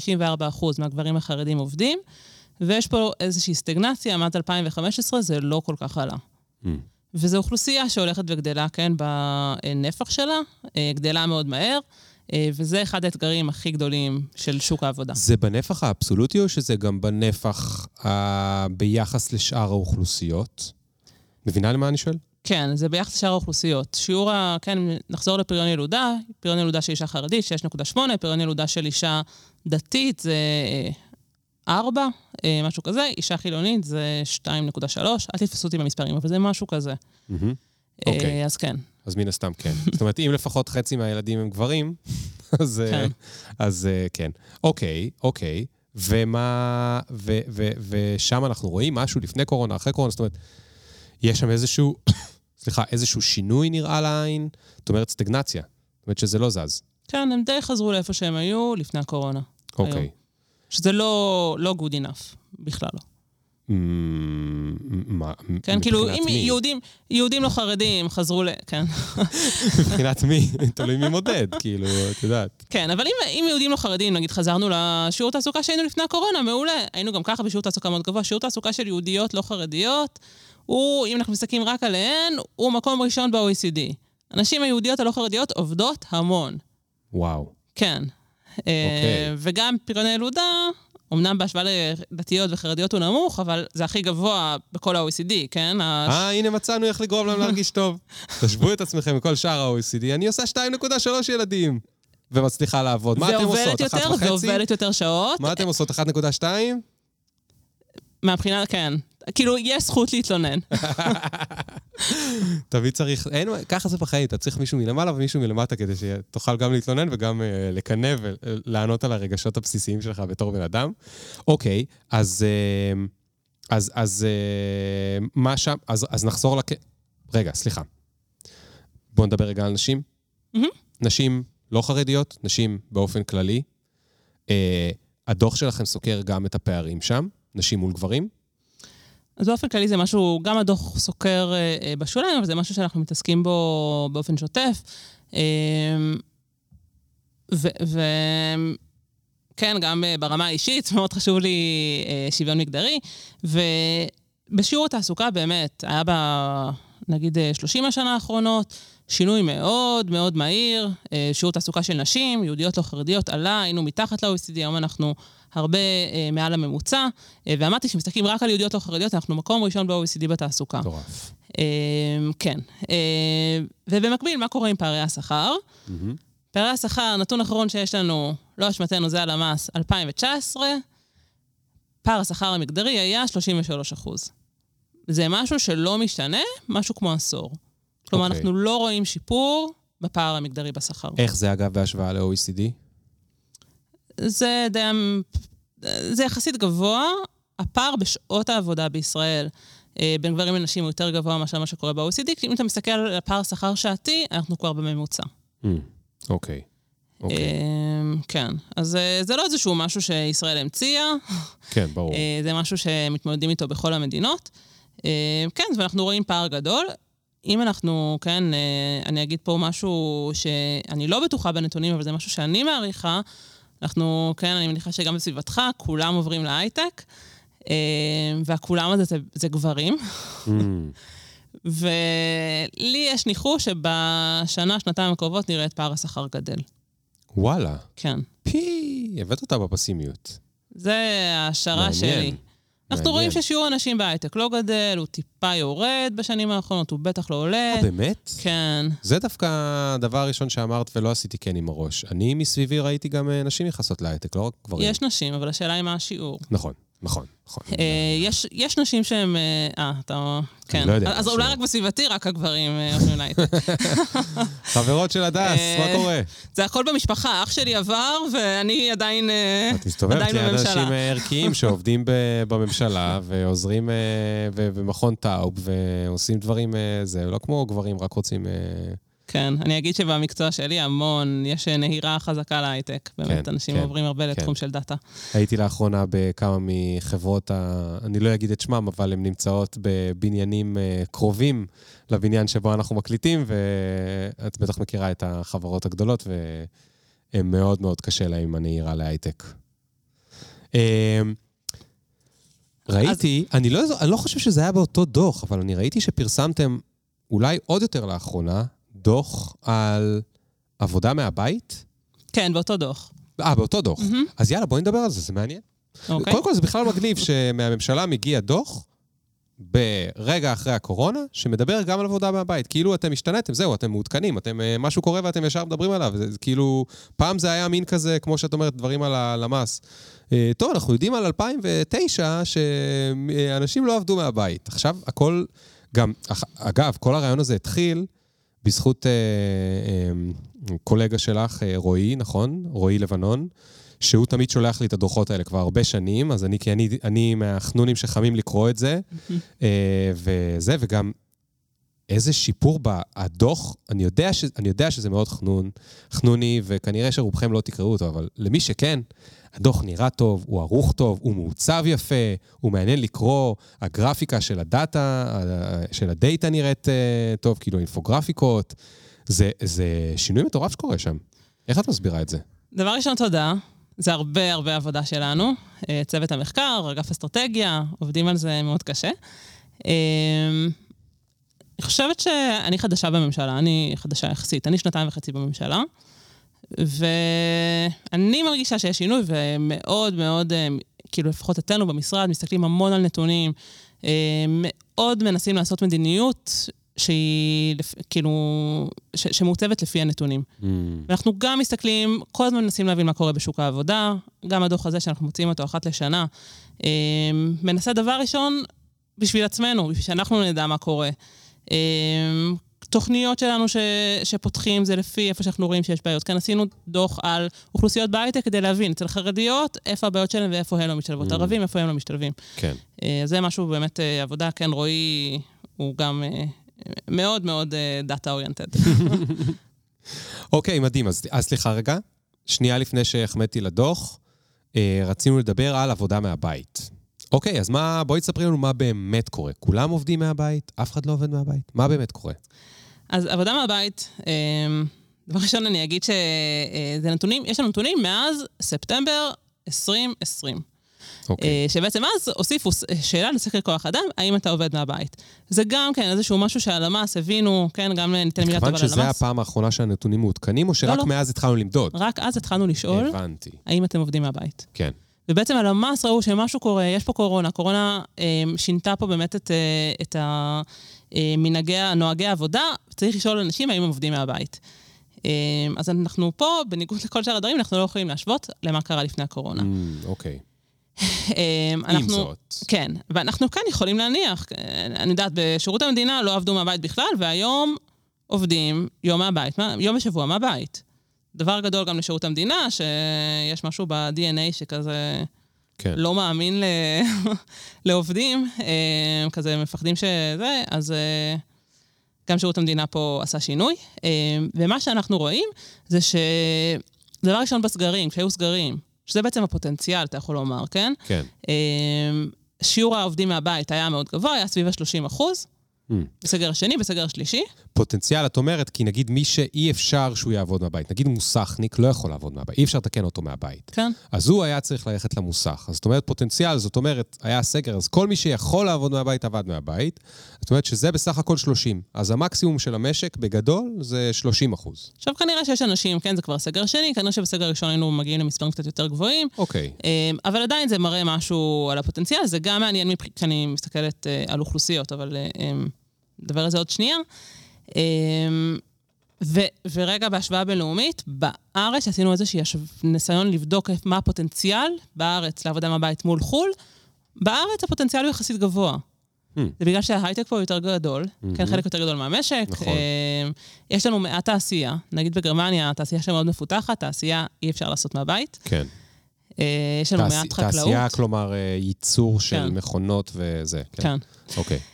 מהגברים החרדים עובדים, ויש פה איזושהי סטגנציה, מאז 2015 זה לא כל כך עלה. Mm. וזו אוכלוסייה שהולכת וגדלה, כן, בנפח שלה, אה, גדלה מאוד מהר, אה, וזה אחד האתגרים הכי גדולים של שוק העבודה. זה בנפח האבסולוטי או שזה גם בנפח ה... ביחס לשאר האוכלוסיות? מבינה למה אני שואל? כן, זה ביחס לשאר האוכלוסיות. שיעור ה... כן, נחזור לפריון ילודה, פריון ילודה של אישה חרדית, 6.8, פריון ילודה של אישה דתית זה אה, 4, אה, משהו כזה, אישה חילונית זה 2.3, אל תתפסו אותי במספרים, אבל זה משהו כזה. מהמם. אוקיי. אה, אז כן. אז מן הסתם כן. זאת אומרת, אם לפחות חצי מהילדים הם גברים, *laughs* אז אה, כן. אז אה, כן. אוקיי, אוקיי. ומה... ו- ו- ושם אנחנו רואים משהו לפני קורונה, אחרי קורונה, זאת אומרת, יש שם איזשהו, *coughs* סליחה, איזשהו שינוי נראה לעין, זאת אומרת סטגנציה. זאת אומרת שזה לא זז. כן, הם די חזרו לאיפה שהם היו לפני הקורונה. אוקיי. היום. שזה לא, לא good enough, בכלל לא. מה, כן, כאילו, אם? יהודים, יהודים לא חרדים חזרו ל... כן. מבחינת מי? תלוי מי מודד, כאילו, את יודעת. כן, אבל אם, אם יהודים לא חרדים, נגיד חזרנו לשיעור תעסוקה שהיינו לפני הקורונה, מעולה. היינו גם ככה בשיעור תעסוקה מאוד גבוה. שיעור תעסוקה של יהודיות לא חרדיות, הוא, אם אנחנו מסתכלים רק עליהן, הוא מקום ראשון ב-OECD. הנשים היהודיות הלא חרדיות עובדות המון. וואו. כן. אה, וגם פריון הילודה, אמנם בהשוואה לדתיות וחרדיות הוא נמוך, אבל זה הכי גבוה בכל ה-OECD, כן? אה, הנה מצאנו איך לגרום להם להרגיש טוב. *laughs* תשוו את עצמכם מכל שאר ה-OECD, אני עושה 2.3 ילדים. ומצליחה לעבוד. מה אתם עושות? אחת יותר, וחצי? ועובדת יותר שעות. מה אתם עושות? 1.2? מהבחינה, כן. כאילו, יש זכות להתלונן. *laughs* תמיד צריך, אין, ככה זה בחיים, אתה צריך מישהו מלמעלה ומישהו מלמטה כדי שתוכל גם להתלונן וגם אה, לקנא ולענות על הרגשות הבסיסיים שלך בתור בן אדם. אוקיי, אז, אה, אז, אז אה, מה שם, אז, אז נחזור לק... רגע, סליחה. בואו נדבר רגע על נשים. מהמם. נשים לא חרדיות, נשים באופן כללי. אה, הדוח שלכם סוקר גם את הפערים שם, נשים מול גברים. אז באופן כללי זה משהו, גם הדוח סוקר אה, אה, בשוליים, אבל זה משהו שאנחנו מתעסקים בו באופן שוטף. אה, וכן, גם אה, ברמה האישית, מאוד חשוב לי אה, שוויון מגדרי. ובשיעור התעסוקה באמת, היה בה, נגיד, אה, 30 השנה האחרונות, שינוי מאוד מאוד מהיר. אה, שיעור תעסוקה של נשים, יהודיות לא חרדיות, עלה, היינו מתחת ל-OECD, היום אנחנו הרבה אה, מעל הממוצע. אה, ואמרתי שמסתכלים רק על יהודיות לא חרדיות, אנחנו מקום ראשון ב-OECD בתעסוקה. מטורף. אה, כן. אה, ובמקביל, מה קורה עם פערי השכר? מהמם. פערי השכר, נתון אחרון שיש לנו, לא אשמתנו, זה הלמ"ס 2019, פער השכר המגדרי היה 33 אחוז. זה משהו שלא משתנה, משהו כמו עשור. כלומר, אוקיי. אנחנו לא רואים שיפור בפער המגדרי בשכר. איך זה אגב בהשוואה ל-OECD? זה די... זה יחסית גבוה. הפער בשעות העבודה בישראל אה, בין גברים לנשים הוא יותר גבוה מאשר מה שקורה ב-OECD, כי אם אתה מסתכל על הפער שכר שעתי, אנחנו כבר בממוצע. Mm, אוקיי. אוקיי. אה, כן. אז אה, זה לא איזשהו משהו שישראל המציאה, כן, ברור. זה משהו שמתמודדים איתו בכל המדינות. כן, ואנחנו רואים פער גדול. אם אנחנו, כן, אני אגיד פה משהו שאני לא בטוחה בנתונים, אבל זה משהו שאני מעריכה, אנחנו, כן, אני מניחה שגם בסביבתך, כולם עוברים להייטק, אה, והכולם הזה זה, זה גברים. Mm, *laughs* ולי יש ניחוש שבשנה, שנתיים הקרובות נראה את פער השכר גדל. וואלה. כן. פי, הבאת אותה בפסימיות. זה ההשערה מעניין. שלי. אנחנו רואים. ששיעור הנשים בהייטק לא גדל, הוא טיפה יורד בשנים האחרונות, הוא בטח לא עולה. אה, באמת? כן. זה דווקא הדבר הראשון שאמרת ולא עשיתי כן עם הראש. אני מסביבי ראיתי גם אה, נשים נכנסות להייטק, לא רק גברים. יש נשים, אבל השאלה היא מה השיעור. נכון, נכון, נכון. אה, יש, יש נשים שהן... אה, אה, אתה... כן. לא יודע, אז. אולי רק בסביבתי, רק הגברים אה, עוברים להייטק. *laughs* חברות של הדס, אה, מה קורה? זה הכל במשפחה. אח שלי עבר, ואני עדיין... אה, את מסתובבת ליד בממשלה. אנשים אה, ערכיים שעובדים בממשלה ועוזרים אה, במכון טאוב ועושים דברים, אה, זה לא כמו גברים, רק רוצים... כן, אני אגיד שבמקצוע שלי המון, יש אה, נהירה חזקה להייטק. באמת, כן, אנשים כן, עוברים הרבה כן. לתחום של דאטה. הייתי לאחרונה בכמה מחברות, ה... אני לא אגיד את שמם, אבל הן נמצאות בבניינים אה, קרובים לבניין שבו אנחנו מקליטים, ואת בטח מכירה את החברות הגדולות, והן מאוד מאוד קשה להן עם הנהירה להייטק. אה, ראיתי, אני, לא, אני לא חושב שזה היה באותו דוח, אבל אני ראיתי שפרסמתם, אולי עוד יותר לאחרונה, דוח על עבודה מהבית. כן, באותו דוח. אה, באותו דוח. מהמם. אז יאללה, בואי נדבר על זה, זה מעניין. אוקיי? קודם כל זה בכלל מגניב שמהממשלה מגיע דוח ברגע אחרי הקורונה, שמדבר גם על עבודה מהבית. כאילו אתם השתנתם, זהו, אתם מעודכנים, אתם, אה, משהו קורה ואתם ישר מדברים עליו. זה, זה כאילו, פעם זה היה מין כזה, כמו שאת אומרת, דברים על הלמ"ס. אה, טוב, אנחנו יודעים על 2009 שאנשים לא עבדו מהבית. עכשיו הכל, גם, אגב, כל הרעיון הזה התחיל בזכות אה, אה, קולגה שלך, אה, רועי, נכון? רועי לבנון, שהוא תמיד שולח לי את הדוחות האלה כבר הרבה שנים, אז אני, כי אני, אני מהחנונים שחמים לקרוא את זה, אה, וזה, וגם איזה שיפור בדוח, אני יודע, ש, אני יודע שזה מאוד חנון, חנוני, וכנראה שרובכם לא תקראו אותו, אבל למי שכן, הדוח נראה טוב, הוא ערוך טוב, הוא מעוצב יפה, הוא מעניין לקרוא, הגרפיקה של הדאטה, של הדאטה נראית uh, טוב, כאילו אינפוגרפיקות. זה, זה שינוי מטורף שקורה שם. איך את מסבירה את זה? דבר ראשון, תודה. זה הרבה הרבה עבודה שלנו. אה, צוות המחקר, אגף אסטרטגיה, עובדים על זה מאוד קשה. אה, אני חושבת שאני חדשה בממשלה, אני חדשה יחסית, אני שנתיים וחצי בממשלה. ואני מרגישה שיש שינוי, ומאוד מאוד, אה, כאילו לפחות אצלנו במשרד, מסתכלים המון על נתונים, אה, מאוד מנסים לעשות מדיניות שהיא כאילו, ש, שמעוצבת לפי הנתונים. Mm. ואנחנו גם מסתכלים, כל הזמן מנסים להבין מה קורה בשוק העבודה, גם הדוח הזה שאנחנו מוציאים אותו אחת לשנה, אה, מנסה דבר ראשון בשביל עצמנו, בשביל שאנחנו נדע מה קורה. תוכניות שלנו ש, שפותחים זה לפי איפה שאנחנו רואים שיש בעיות. כאן עשינו דוח על אוכלוסיות בהייטק כדי להבין אצל חרדיות איפה הבעיות שלהם ואיפה הן לא משתלבות. Mm. ערבים, איפה הם לא משתלבים. כן. אה, זה משהו באמת אה, עבודה, כן, רועי הוא גם אה, מאוד מאוד דאטה אוריינטד. *laughs* אוקיי, מדהים. אז, אז סליחה רגע. שנייה לפני שהחמאתי לדוח, רצינו לדבר על עבודה מהבית. אוקיי, אז מה, בואי תספרי לנו מה באמת קורה. כולם עובדים מהבית? אף אחד לא עובד מהבית? מה באמת קורה? אז עבודה מהבית, אמ, דבר ראשון אני אגיד שזה נתונים, יש לנו נתונים מאז ספטמבר 2020. Okay. אוקיי. אה, שבעצם אז הוסיפו שאלה לסקר כוח אדם, האם אתה עובד מהבית. זה גם כן איזשהו משהו שהלמ"ס הבינו, כן, גם ניתן מילה טובה ללמ"ס. מכיוון שזה הפעם האחרונה שהנתונים מעודכנים, או שרק לא, לא. מאז התחלנו למדוד? רק אז התחלנו לשאול, הבנתי. האם אתם עובדים מהבית. כן. ובעצם הלמ"ס ראו שמשהו קורה, יש פה קורונה. קורונה אה, שינתה פה באמת את, אה, את המנהגי, אה, נוהגי העבודה, צריך לשאול אנשים האם הם עובדים מהבית. אה, אז אנחנו פה, בניגוד לכל שאר הדברים, אנחנו לא יכולים להשוות למה קרה לפני הקורונה. Mm, אוקיי. אה, אנחנו, עם זאת. כן, ואנחנו כאן יכולים להניח, אני יודעת, בשירות המדינה לא עבדו מהבית בכלל, והיום עובדים יום מהבית, יום בשבוע מהבית. דבר גדול גם לשירות המדינה, שיש משהו ב-DNA שכזה כן. לא מאמין ל... *laughs* לעובדים, אה, כזה מפחדים שזה, אז אה, גם שירות המדינה פה עשה שינוי. אה, ומה שאנחנו רואים זה שדבר ראשון בסגרים, כשהיו סגרים, שזה בעצם הפוטנציאל, אתה יכול לומר, כן? כן. שיעור העובדים מהבית היה מאוד גבוה, היה סביב ה-30 אחוז. Mm. בסגר השני, בסגר השלישי. פוטנציאל, את אומרת, כי נגיד מי שאי אפשר שהוא יעבוד מהבית, נגיד מוסכניק לא יכול לעבוד מהבית, אי אפשר לתקן אותו מהבית. כן. אז הוא היה צריך ללכת למוסך. אז זאת אומרת, פוטנציאל, זאת אומרת, היה סגר, אז כל מי שיכול לעבוד מהבית, עבד מהבית. זאת אומרת שזה בסך הכל 30. אז המקסימום של המשק, בגדול, זה 30 אחוז. עכשיו, כנראה שיש אנשים, כן, זה כבר סגר שני, כנראה שבסגר ראשון היינו מגיעים למספרים קצת יותר גבוהים. אוקיי. אמ, אבל עדיין זה מראה משהו על הפוטנציאל, זה גם מעניין כשאני מסתכלת אה, על אוכלוסיות, אבל... נדבר על זה עוד שנייה. אמ, ו, ורגע בהשוואה בינלאומית, בארץ עשינו איזשהו ניסיון לבדוק מה הפוטנציאל בארץ לעבודה מהבית מול חו"ל. בארץ הפוטנציאל הוא יחסית גבוה. Hmm. זה בגלל שההייטק פה יותר גדול, mm-hmm. כן, חלק יותר גדול מהמשק. נכון. אמ, יש לנו מעט תעשייה, נגיד בגרמניה, התעשייה שם מאוד מפותחת, תעשייה אי אפשר לעשות מהבית. כן. אה, יש לנו תעש... מעט חקלאות. תעשייה, כלומר, אה, ייצור של כן. מכונות וזה. כן. כן. אוקיי. אה,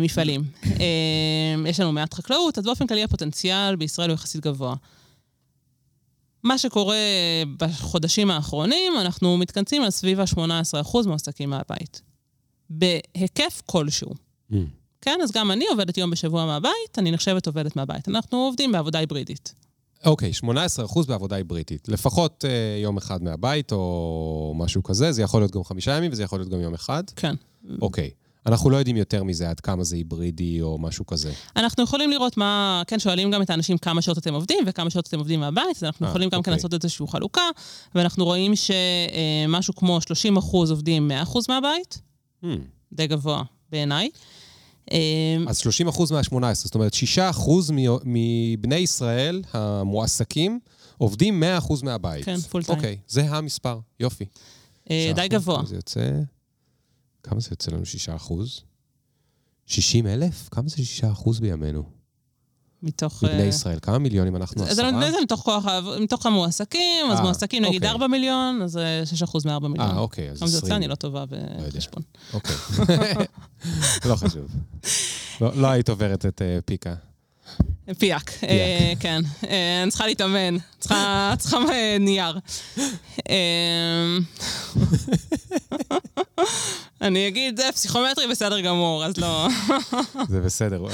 מפעלים. אה, יש לנו מעט חקלאות, אז באופן כללי הפוטנציאל בישראל הוא יחסית גבוה. מה שקורה בחודשים האחרונים, אנחנו מתכנסים על סביב ה-18% מועסקים מהבית. בהיקף כלשהו. Mm. כן, אז גם אני עובדת יום בשבוע מהבית, אני נחשבת עובדת מהבית. אנחנו עובדים בעבודה היברידית. אוקיי, okay, 18% בעבודה היברידית. לפחות uh, יום אחד מהבית או משהו כזה, זה יכול להיות גם חמישה ימים וזה יכול להיות גם יום אחד. כן. אוקיי. Okay. אנחנו לא יודעים יותר מזה, עד כמה זה היברידי או משהו כזה. אנחנו יכולים לראות מה, כן, שואלים גם את האנשים כמה שעות אתם עובדים וכמה שעות אתם עובדים מהבית, אז אנחנו 아, אה, יכולים גם כן אוקיי. לעשות איזושהי חלוקה, ואנחנו רואים שמשהו כמו 30 אחוז עובדים 100 אחוז מהבית, hmm. די גבוה בעיניי. אה, אז 30 אחוז מה-18, זאת אומרת 6 אחוז מבני ישראל המועסקים עובדים 100 אחוז מהבית. כן, פול טיים. אוקיי, זה המספר, יופי. אה, די גבוה. זה יוצא... כמה זה יוצא לנו 6 אחוז? 60 אלף? כמה זה 6 אחוז בימינו? מתוך... מבני אה, ישראל. כמה מיליונים אנחנו? זה- זה עשרה? זה מתוך כוח, מתוך המועסקים, אז אה, מועסקים נגיד אוקיי. 4 מיליון, אז זה 6% מ-4 מיליון. אה, אוקיי, אז כמה זה 20. יוצא? אני לא טובה יודע. בחשבון. אוקיי. *laughs* לא חשוב. לא לא היית עוברת את אה, פיקה. פיאק, אה, כן. אה, אני צריכה להתאמן, צריכה אה, נייר. אני אגיד, זה פסיכומטרי בסדר גמור, אז לא. זה בסדר.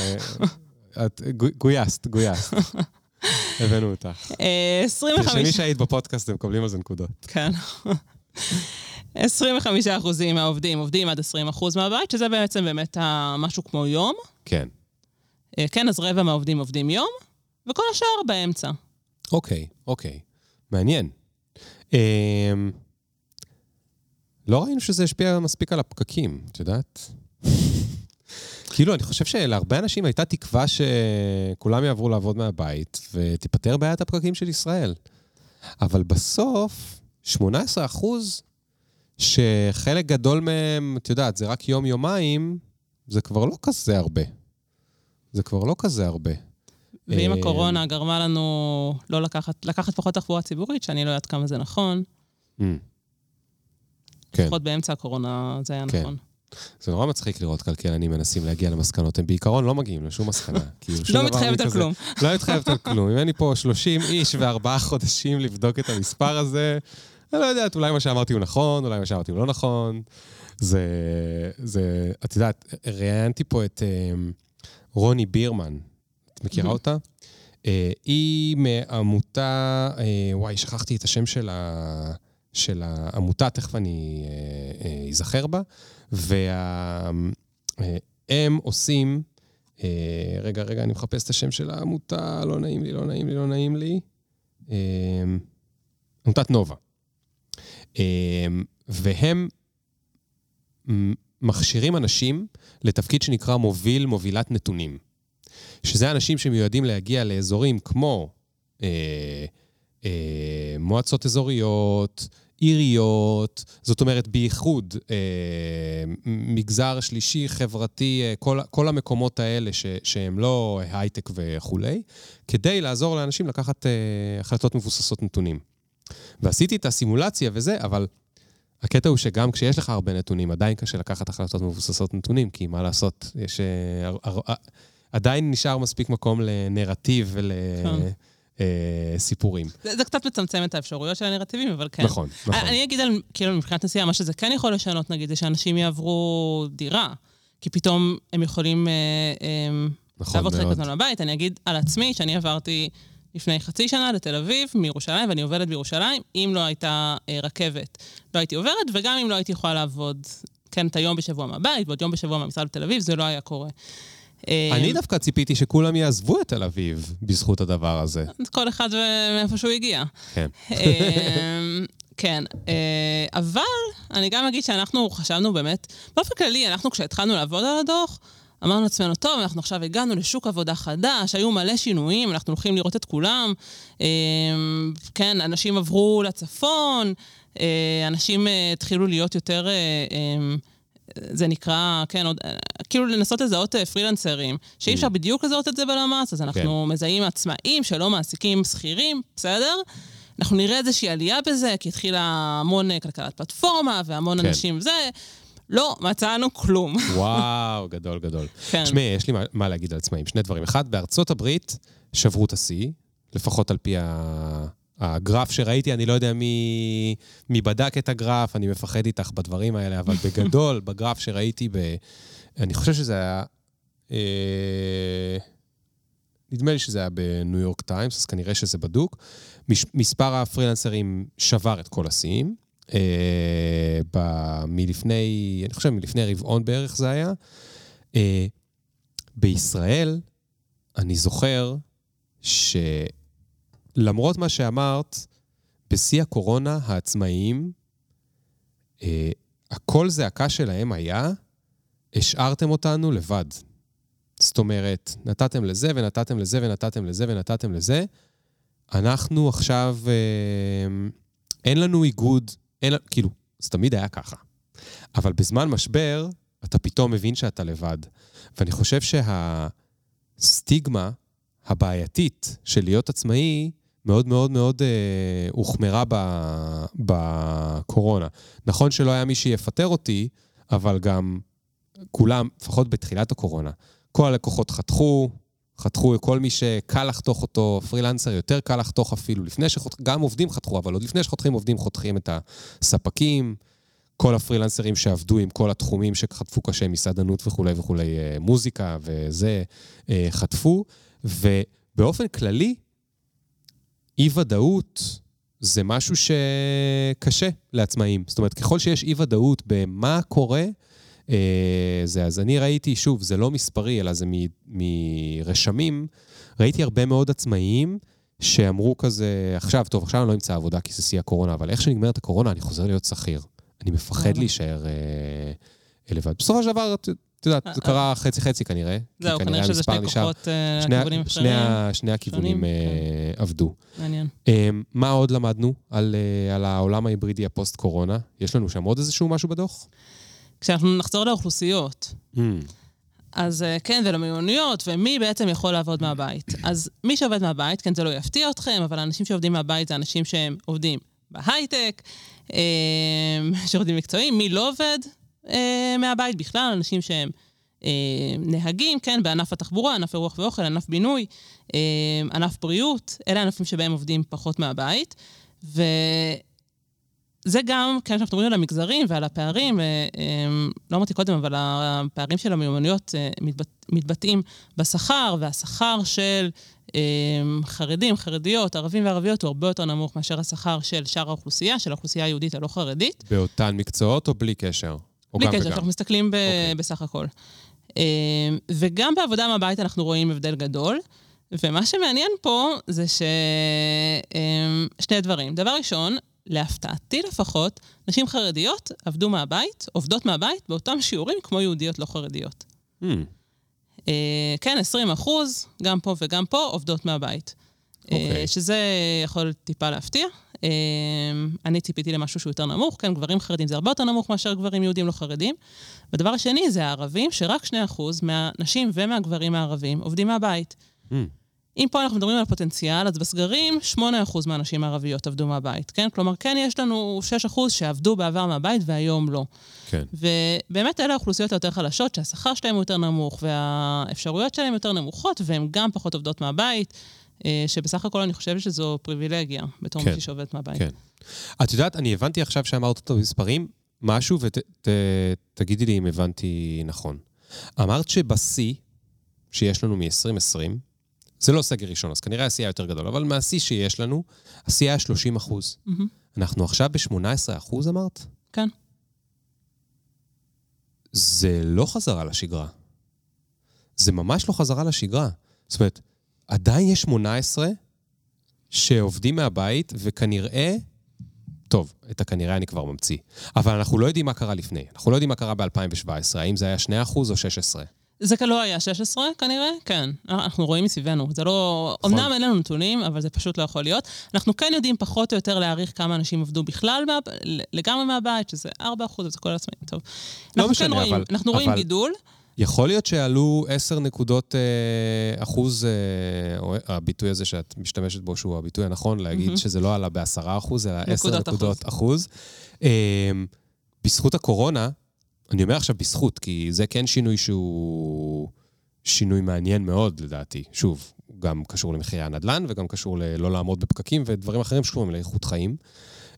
את גו- גויסת, גויסת. הבאנו אותך. אה, 25... תרשמי שהיית בפודקאסט, הם מקבלים על זה נקודות. כן. 25 אחוזים מהעובדים עובדים עד 20 אחוז מהבית, שזה בעצם באמת משהו כמו יום. כן. אה, כן, אז רבע מהעובדים עובדים יום, וכל השאר באמצע. אוקיי, אוקיי. מעניין. אמ, לא ראינו שזה השפיע מספיק על הפקקים, את יודעת? *laughs* כאילו, אני חושב שלהרבה אנשים הייתה תקווה שכולם יעברו לעבוד מהבית ותיפתר בעיית הפקקים של ישראל. אבל בסוף, 18 אחוז, שחלק גדול מהם, את יודעת, זה רק יום-יומיים, זה כבר לא כזה הרבה. זה כבר לא כזה הרבה. ואם אה, הקורונה גרמה לנו לא לקחת, לקחת פחות תחבורה ציבורית, שאני לא יודעת כמה זה נכון, Mm. כן. לפחות באמצע הקורונה זה היה כן. נכון. זה נורא מצחיק לראות כלכלנים מנסים להגיע למסקנות. הם בעיקרון לא מגיעים לשום מסקנה. *laughs* כאילו, לא מתחייבת על. כלום. לא מתחייבת על כלום. אם אין לי פה 30 איש וארבעה חודשים לבדוק את המספר הזה, אני לא יודעת, אולי מה שאמרתי הוא נכון, אולי מה שאמרתי הוא לא נכון. זה, זה, את יודעת, ראיינתי פה את אה, רוני בירמן. את מכירה מהמם. אותה? אה, היא מעמותה, אה, וואי, שכחתי את השם של, ה, של העמותה, תכף אני אה, אזכר בה. והם עושים, רגע, רגע, אני מחפש את השם של העמותה, לא נעים לי, לא נעים לי, לא נעים לי. עמותת נובה. והם מכשירים אנשים לתפקיד שנקרא מוביל, מובילת נתונים. שזה אנשים שמיועדים להגיע לאזורים כמו אה, אה, מועצות אזוריות, עיריות, זאת אומרת, בייחוד אה, מגזר שלישי, חברתי, אה, כל, כל המקומות האלה ש, שהם לא הייטק וכולי, כדי לעזור לאנשים לקחת אה, החלטות מבוססות נתונים. ועשיתי את הסימולציה וזה, אבל הקטע הוא שגם כשיש לך הרבה נתונים, עדיין קשה לקחת החלטות מבוססות נתונים, כי מה לעשות, יש... אה, הר- עדיין נשאר מספיק מקום לנרטיב כן. ולסיפורים. זה, זה קצת מצמצם את האפשרויות של הנרטיבים, אבל כן. נכון, נכון. אני אגיד על, כאילו, מבחינת נסיעה, מה שזה כן יכול לשנות, נגיד, זה שאנשים יעברו דירה. כי פתאום הם יכולים אה, אה, נכון לעבוד חלק מאוד. מהזמן בבית. אני אגיד על עצמי, שאני עברתי לפני חצי שנה לתל אביב, מירושלים, ואני עובדת בירושלים. אם לא הייתה אה, רכבת, לא הייתי עוברת, וגם אם לא הייתי יכולה לעבוד, כן, את היום בשבוע מהבית, ועוד יום בשבוע מהמשרד בתל אביב, זה לא היה קורה. אה, אני דווקא ציפיתי שכולם יעזבו את תל אביב בזכות הדבר הזה. כל אחד מאיפה שהוא הגיע. כן. אמ, כן, אה, אבל אני גם אגיד שאנחנו חשבנו באמת, באופן כללי, אנחנו כשהתחלנו לעבוד על הדוח, אמרנו לעצמנו, טוב, אנחנו עכשיו הגענו לשוק עבודה חדש, היו מלא שינויים, אנחנו הולכים לראות את כולם. אמ, כן, אנשים עברו לצפון, אה, אנשים אה, התחילו להיות יותר... אה, אמ, זה נקרא, כן, עוד, כאילו לנסות לזהות פרילנסרים, שאי אפשר בדיוק לזהות את זה בלמ"ס, אז אנחנו מזהים עצמאים שלא מעסיקים שכירים, בסדר? אנחנו נראה איזושהי עלייה בזה, כי התחילה המון כלכלת פלטפורמה והמון כן. אנשים זה. לא, מצאנו כלום. *laughs* וואו, גדול, גדול. כן. תשמעי, יש לי מה- מה להגיד על עצמאים. שני דברים. אחד, בארצות הברית שברו את השיא, לפחות על פי ה- הגרף שראיתי, אני לא יודע מי, מי בדק את הגרף, אני מפחד איתך בדברים האלה, אבל *laughs* בגדול, בגרף שראיתי, ב, אני חושב שזה היה... אה, נדמה לי שזה היה בניו יורק טיימס, אז כנראה שזה בדוק. מש, מספר הפרילנסרים שבר את כל השיאים. אה, ב- מלפני, אני חושב מלפני רבעון בערך זה היה. אה, בישראל, אני זוכר שלמרות מה שאמרת, בשיא הקורונה, העצמאיים, אה, הקול זעקה שלהם היה, השארתם אותנו לבד. זאת אומרת, נתתם לזה ונתתם לזה ונתתם לזה ונתתם לזה. אנחנו עכשיו, אה, אין לנו איגוד, אין, כאילו, זה תמיד היה ככה. אבל בזמן משבר, אתה פתאום מבין שאתה לבד. ואני חושב שהסטיגמה הבעייתית של להיות עצמאי מאוד מאוד מאוד אה, הוחמרה בקורונה. נכון שלא היה מי שיפטר אותי, אבל גם כולם, לפחות בתחילת הקורונה, כל הלקוחות חתכו, חתכו כל מי שקל לחתוך אותו, פרילנסר יותר קל לחתוך אפילו, לפני שחותכים, גם עובדים חתכו, אבל עוד לפני שחותכים עובדים, חותכים את הספקים, כל הפרילנסרים שעבדו עם כל התחומים שחטפו קשה, מסעדנות וכולי וכולי, אה, מוזיקה וזה, אה, חטפו, ובאופן כללי, אי-ודאות זה משהו שקשה לעצמאים. זאת אומרת, ככל שיש אי-ודאות במה קורה, זה, אז אני ראיתי, שוב, זה לא מספרי, אלא זה מרשמים, ראיתי הרבה מאוד עצמאיים שאמרו כזה, עכשיו, טוב, עכשיו אני לא אמצא עבודה כי זה שיא הקורונה, אבל איך שנגמרת הקורונה, אני חוזר להיות שכיר. אני מפחד להישאר אה, לבד. בסופו של דבר, את יודעת, זה קרה חצי-חצי כנראה. זהו, כנראה שזה שני כוחות לכיוונים אחרים. שני הכיוונים כן. עבדו. מעניין. מה עוד למדנו על העולם ההיברידי הפוסט-קורונה? יש לנו שם עוד איזשהו משהו בדוח? כשאנחנו נחזור לאוכלוסיות, mm. אז כן, ולמיוניות, ומי בעצם יכול לעבוד מהבית. אז מי שעובד מהבית, כן, זה לא יפתיע אתכם, אבל האנשים שעובדים מהבית זה אנשים שהם עובדים בהייטק, *laughs* שירותים מקצועיים, מי לא עובד מהבית בכלל, אנשים שהם נהגים, כן, בענף התחבורה, ענף אירוח ואוכל, ענף בינוי, ענף בריאות, אלה הענפים שבהם עובדים פחות מהבית. ו... זה גם, כן, כשאנחנו מדברים על המגזרים ועל הפערים, לא אמרתי קודם, אבל הפערים של המיומנויות מתבט, מתבטאים בשכר, והשכר של חרדים, חרדיות, ערבים וערביות הוא הרבה יותר נמוך מאשר השכר של שאר האוכלוסייה, של האוכלוסייה היהודית הלא חרדית. באותן מקצועות או בלי קשר? או בלי קשר, אנחנו מסתכלים ב- okay. אוקיי. בסך הכל. וגם בעבודה מהבית אנחנו רואים הבדל גדול. ומה שמעניין פה זה ששני דברים. דבר ראשון, להפתעתי לפחות, נשים חרדיות עבדו מהבית, עובדות מהבית, באותם שיעורים כמו יהודיות לא חרדיות. Mm. Uh, כן, 20 אחוז, גם פה וגם פה, עובדות מהבית. Okay. Uh, אוקיי. שזה יכול טיפה להפתיע. Uh, אני ציפיתי למשהו שהוא יותר נמוך, כן, גברים חרדים זה הרבה יותר נמוך מאשר גברים יהודים לא חרדים. והדבר השני זה הערבים, שרק 2 אחוז מהנשים ומהגברים הערבים עובדים מהבית. Mm. אם פה אנחנו מדברים על פוטנציאל, אז בסגרים 8% מהנשים הערביות עבדו מהבית, כן? כלומר, כן, יש לנו 6% שעבדו בעבר מהבית והיום לא. כן. ובאמת אלה האוכלוסיות היותר חלשות, שהשכר הוא יותר נמוך והאפשרויות שלהם יותר נמוכות, והן גם פחות עובדות מהבית, אה, שבסך הכל אני חושבת שזו פריבילגיה בתור כן, מישהי שעובדת מהבית. כן. את יודעת, אני הבנתי עכשיו שאמרת את המספרים, משהו, ותגידי ות, לי אם הבנתי נכון. אמרת שבשיא שיש לנו מ-2020, זה לא סגר ראשון, אז כנראה השיא היה יותר גדול, אבל מהשיא שיש לנו, השיא היה 30 אחוז. Mm-hmm. אנחנו עכשיו ב-18 אחוז, אמרת? כן. זה לא חזרה לשגרה. זה ממש לא חזרה לשגרה. זאת אומרת, עדיין יש 18 שעובדים מהבית, וכנראה... טוב, את הכנראה אני כבר ממציא. אבל אנחנו לא יודעים מה קרה לפני. אנחנו לא יודעים מה קרה ב-2017, האם זה היה 2% או 16. זה לא היה 16 כנראה, כן. אנחנו רואים מסביבנו. זה לא... נכון. אמנם אין לנו נתונים, אבל זה פשוט לא יכול להיות. אנחנו כן יודעים פחות או יותר להעריך כמה אנשים עבדו בכלל מה... לגמרי מהבית, שזה 4 אחוז, זה כל עצמאים. טוב. לא משנה, כן רואים, אבל... אנחנו רואים אבל... גידול. יכול להיות שעלו 10 נקודות אה, אחוז, אה, או הביטוי הזה שאת משתמשת בו, שהוא הביטוי הנכון, להגיד mm-hmm. שזה לא עלה ב-10 אחוז, אלא 10 נקודות אחוז. אחוז. אה, בזכות הקורונה, אני אומר עכשיו בזכות, כי זה כן שינוי שהוא שינוי מעניין מאוד, לדעתי. שוב, גם קשור למחירי הנדל"ן וגם קשור ללא לעמוד בפקקים ודברים אחרים שקשורים לאיכות חיים.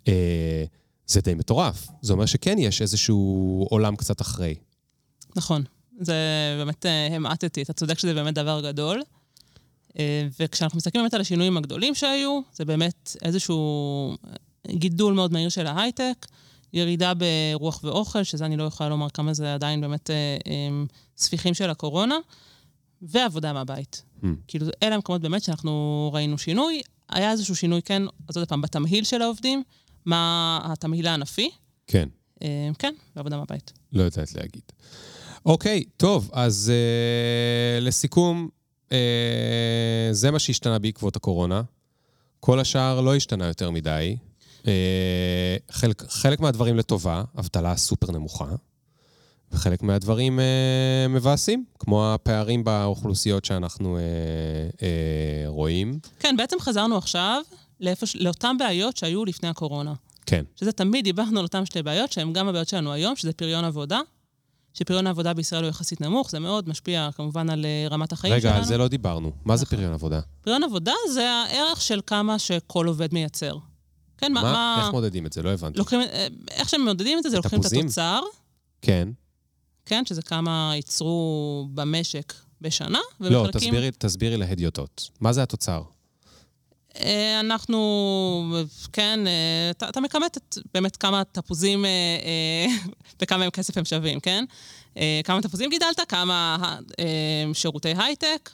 אה, זה די מטורף. זה אומר שכן יש איזשהו עולם קצת אחרי. נכון. זה באמת, אה, המעטתי. אתה צודק שזה באמת דבר גדול. אה, וכשאנחנו מסתכלים באמת על השינויים הגדולים שהיו, זה באמת איזשהו גידול מאוד מהיר של ההייטק. ירידה ברוח ואוכל, שזה אני לא יכולה לומר כמה זה עדיין באמת אה, אה, ספיחים של הקורונה, ועבודה מהבית. Mm. כאילו, אלה המקומות באמת שאנחנו ראינו שינוי. היה איזשהו שינוי, כן, אז עוד פעם, בתמהיל של העובדים, מה התמהיל הענפי. כן. אה, כן, ועבודה מהבית. לא יודעת להגיד. אוקיי, טוב, אז אה, לסיכום, אה, זה מה שהשתנה בעקבות הקורונה. כל השאר לא השתנה יותר מדי. אה, חלק, חלק מהדברים לטובה, אבטלה סופר נמוכה, וחלק מהדברים אה, מבאסים, כמו הפערים באוכלוסיות שאנחנו אה, אה, רואים. כן, בעצם חזרנו עכשיו לאיפה, לאותן בעיות שהיו לפני הקורונה. כן. שזה תמיד דיברנו על אותן שתי בעיות, שהן גם הבעיות שלנו היום, שזה פריון עבודה, שפריון העבודה בישראל הוא יחסית נמוך, זה מאוד משפיע כמובן על אה, רמת החיים רגע, שלנו. רגע, על זה לא דיברנו. מה זה נכון. פריון עבודה? פריון עבודה זה הערך של כמה שכל עובד מייצר. כן, מה... מה? מה... איך מודדים את זה? לא הבנתי. לוקחים, אה, איך שהם מודדים את זה, זה לוקחים את? התוצר, כן. כן, שזה כמה ייצרו במשק בשנה, לא, ומחלקים... תסבירי, תסבירי להדיוטות. מה זה התוצר? אה, אנחנו, כן, אה, אתה, אתה מכמת את באמת כמה תפוזים *laughs* וכמה הם כסף הם שווים, כן? כמה תפוזים גידלת, כמה שירותי הייטק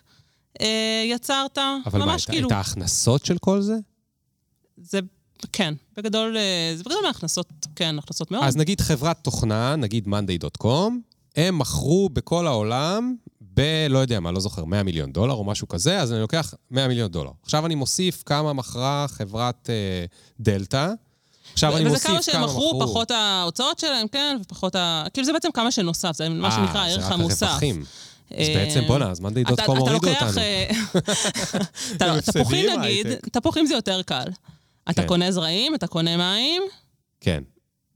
יצרת, אבל מה, ממש את, כאילו, את ההכנסות של כל זה? זה, כן, בגדול, אה, זה בגדול מהכנסות, כן, הכנסות מאוד. אז נגיד חברת תוכנה, נגיד monday.com, הם מכרו בכל העולם ב... לא יודע מה, לא זוכר, 100 מיליון דולר או משהו כזה, אז אני לוקח 100 מיליון דולר. עכשיו אני מוסיף כמה מכרה חברת אה, דלתא. עכשיו אני וזה מוסיף כמה שהם מכרו, מכרו. פחות ההוצאות שלהם, כן, ופחות ה... כאילו זה בעצם כמה שנוסף, זה מה אה, שנקרא זה הערך רק המוסף. הרווחים. אז אה, בעצם, בואנה, אז אתה- monday.com אתה הורידו לוקח, אותנו. אה, *laughs* *laughs* אתה- הם תפוחים נגיד. תפוחים זה יותר קל. אתה כן. קונה זרעים, אתה קונה מים, כן,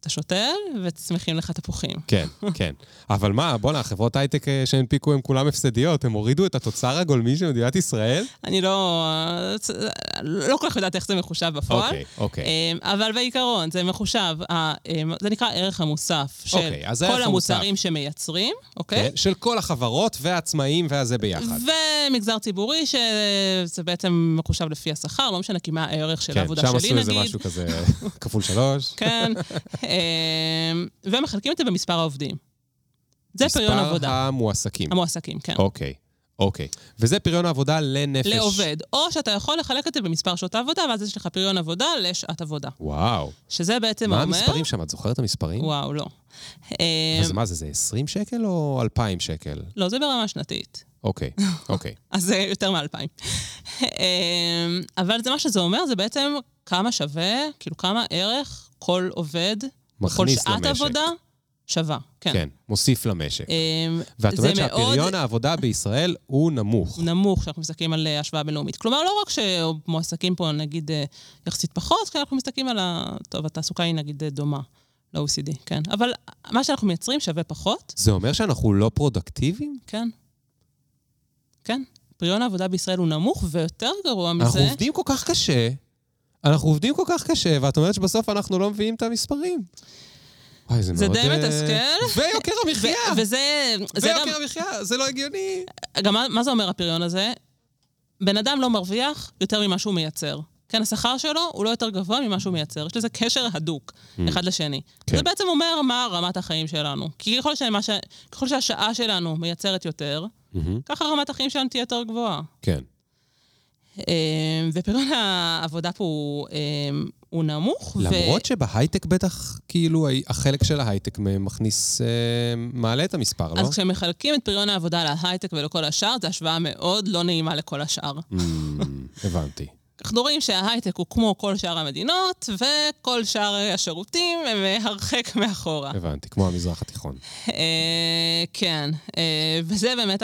אתה שותל, וצמיחים לך תפוחים. כן, כן. אבל מה, בואנה, החברות הייטק אה, שהנפיקו הן כולן הפסדיות, הם הורידו את התוצר הגולמי של מדינת ישראל? אני לא... לא כל כך יודעת איך זה מחושב בפועל. אוקיי, אוקיי. אמ, אבל בעיקרון, זה מחושב, אמ, זה נקרא ערך המוסף של אוקיי, כל המוצרים שמייצרים, אוקיי? כן, של כל החברות והעצמאים והזה ביחד. ומגזר ציבורי, שזה בעצם מחושב לפי השכר, לא משנה כי מה הערך של כן, העבודה שם שלי עשו איזה נגיד. משהו כזה כפול שלוש. כן. *laughs* אמ, ומחלקים את זה במספר העובדים. זה פריון עבודה. מספר המועסקים. המועסקים, כן. אוקיי, אוקיי. וזה פריון עבודה לנפש. לעובד. או שאתה יכול לחלק את זה במספר שעות העבודה, ואז יש לך פריון עבודה לשעת עבודה. וואו. שזה בעצם מה אומר... המספרים שם? את זוכרת את המספרים? וואו, לא. אז אמ, מה זה, זה 20 שקל או 2,000 שקל? לא, זה ברמה שנתית. אוקיי, *laughs* אוקיי. אז זה יותר מאלפיים. אבל זה מה שזה אומר, זה בעצם כמה שווה, כאילו כמה ערך כל עובד, כל מכניס שעת למשק. עבודה שווה. כן. כן, מוסיף למשק. אמ, ואת אומרת מאוד שהפריון העבודה בישראל הוא נמוך. נמוך כשאנחנו מסתכלים על אה, השוואה בינלאומית. כלומר, לא רק שמועסקים פה, נגיד, אה, יחסית פחות, כי אנחנו מסתכלים על ה... טוב, התעסוקה היא נגיד אה, דומה ל-OECD, כן. אבל מה שאנחנו מייצרים שווה פחות, זה אומר שאנחנו לא פרודוקטיביים? כן. כן. פריון העבודה בישראל הוא נמוך, ויותר גרוע מזה... אנחנו עובדים כל כך קשה, אנחנו עובדים כל כך קשה, ואת אומרת שבסוף אנחנו לא מביאים את המספרים. וואי, זה זה מאוד... די אה, מתסכל. ויוקר המחיה! ו- וזה זה גם... ויוקר המחיה, זה לא הגיוני. גם מה, מה זה אומר הפריון הזה? בן אדם לא מרוויח יותר ממה שהוא מייצר. כן, השכר שלו הוא לא יותר גבוה ממה שהוא מייצר. יש לזה קשר הדוק, אחד לשני. כן. זה בעצם אומר מה רמת החיים שלנו. כי ככל, שמה ש... ככל שהשעה שלנו מייצרת יותר, מהמם. ככה רמת החיים שלנו תהיה יותר גבוהה. כן. אה, ופריון העבודה פה הוא, אה, הוא נמוך. למרות שבהייטק בטח, כאילו, החלק של ההייטק מכניס, אה, מעלה את המספר, לא? אז כשמחלקים את פריון העבודה להייטק ולכל השאר, זו השוואה מאוד לא נעימה לכל השאר. *laughs* Mm, הבנתי. אנחנו רואים שההייטק הוא כמו כל שאר המדינות, וכל שאר השירותים הם הרחק מאחורה. הבנתי, כמו המזרח התיכון. אה, כן, אה, וזה באמת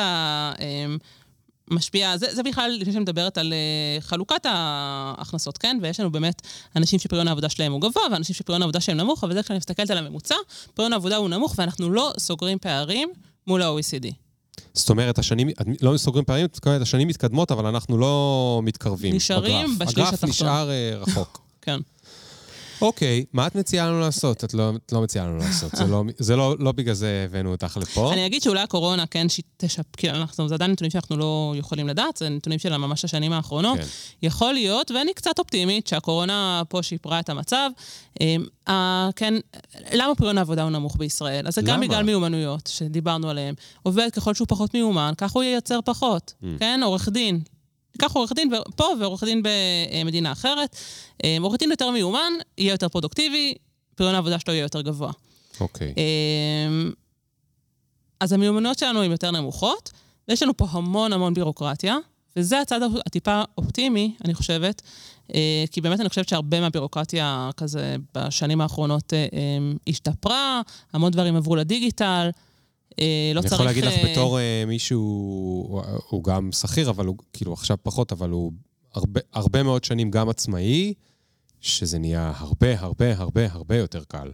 המשפיע, זה, זה בכלל, לפני שאני מדברת על אה, חלוקת ההכנסות, כן? ויש לנו באמת אנשים שפריון העבודה שלהם הוא גבוה, ואנשים שפריון העבודה שלהם נמוך, אבל זה כשאני מסתכלת על הממוצע, פריון העבודה הוא נמוך, ואנחנו לא סוגרים פערים מול ה-OECD. זאת אומרת, השנים, לא סוגרים פערים, זאת אומרת, השנים מתקדמות, אבל אנחנו לא מתקרבים. נשארים בגרף. בשליש הגרף התחתון. נשאר אה, רחוק. *laughs* כן. אוקיי, מה את מציעה לנו לעשות? את לא, את לא מציעה לנו לעשות. זה, לא, זה לא, לא בגלל זה הבאנו אותך לפה. אני אגיד שאולי הקורונה כן תשפ... אנחנו, זה עדיין נתונים שאנחנו לא יכולים לדעת, זה נתונים של ממש השנים האחרונות. כן. יכול להיות, ואני קצת אופטימית, שהקורונה פה שיפרה את המצב. אה, כן, למה פריון העבודה הוא נמוך בישראל? אז זה גם למה? בגלל מיומנויות שדיברנו עליהן. עובד ככל שהוא פחות מיומן, כך הוא ייצר פחות. Mm. כן, עורך דין. קח עורך דין פה ועורך דין במדינה אחרת. אמ, עורך דין יותר מיומן, יהיה יותר פרודוקטיבי, פריון העבודה שלו יהיה יותר גבוה. אוקיי. אמ, אז המיומנויות שלנו הן יותר נמוכות, ויש לנו פה המון המון בירוקרטיה, וזה הצד הטיפה אופטימי, אני חושבת, אה, כי באמת אני חושבת שהרבה מהבירוקרטיה כזה בשנים האחרונות אה, השתפרה, המון דברים עברו לדיגיטל, אה, לא אני צריך... יכול להגיד לך אה, בתור אה, מישהו, הוא- הוא גם שכיר, אבל הוא, כאילו, עכשיו פחות, אבל הוא הרבה, הרבה מאוד שנים גם עצמאי, שזה נהיה הרבה, הרבה, הרבה, הרבה יותר קל.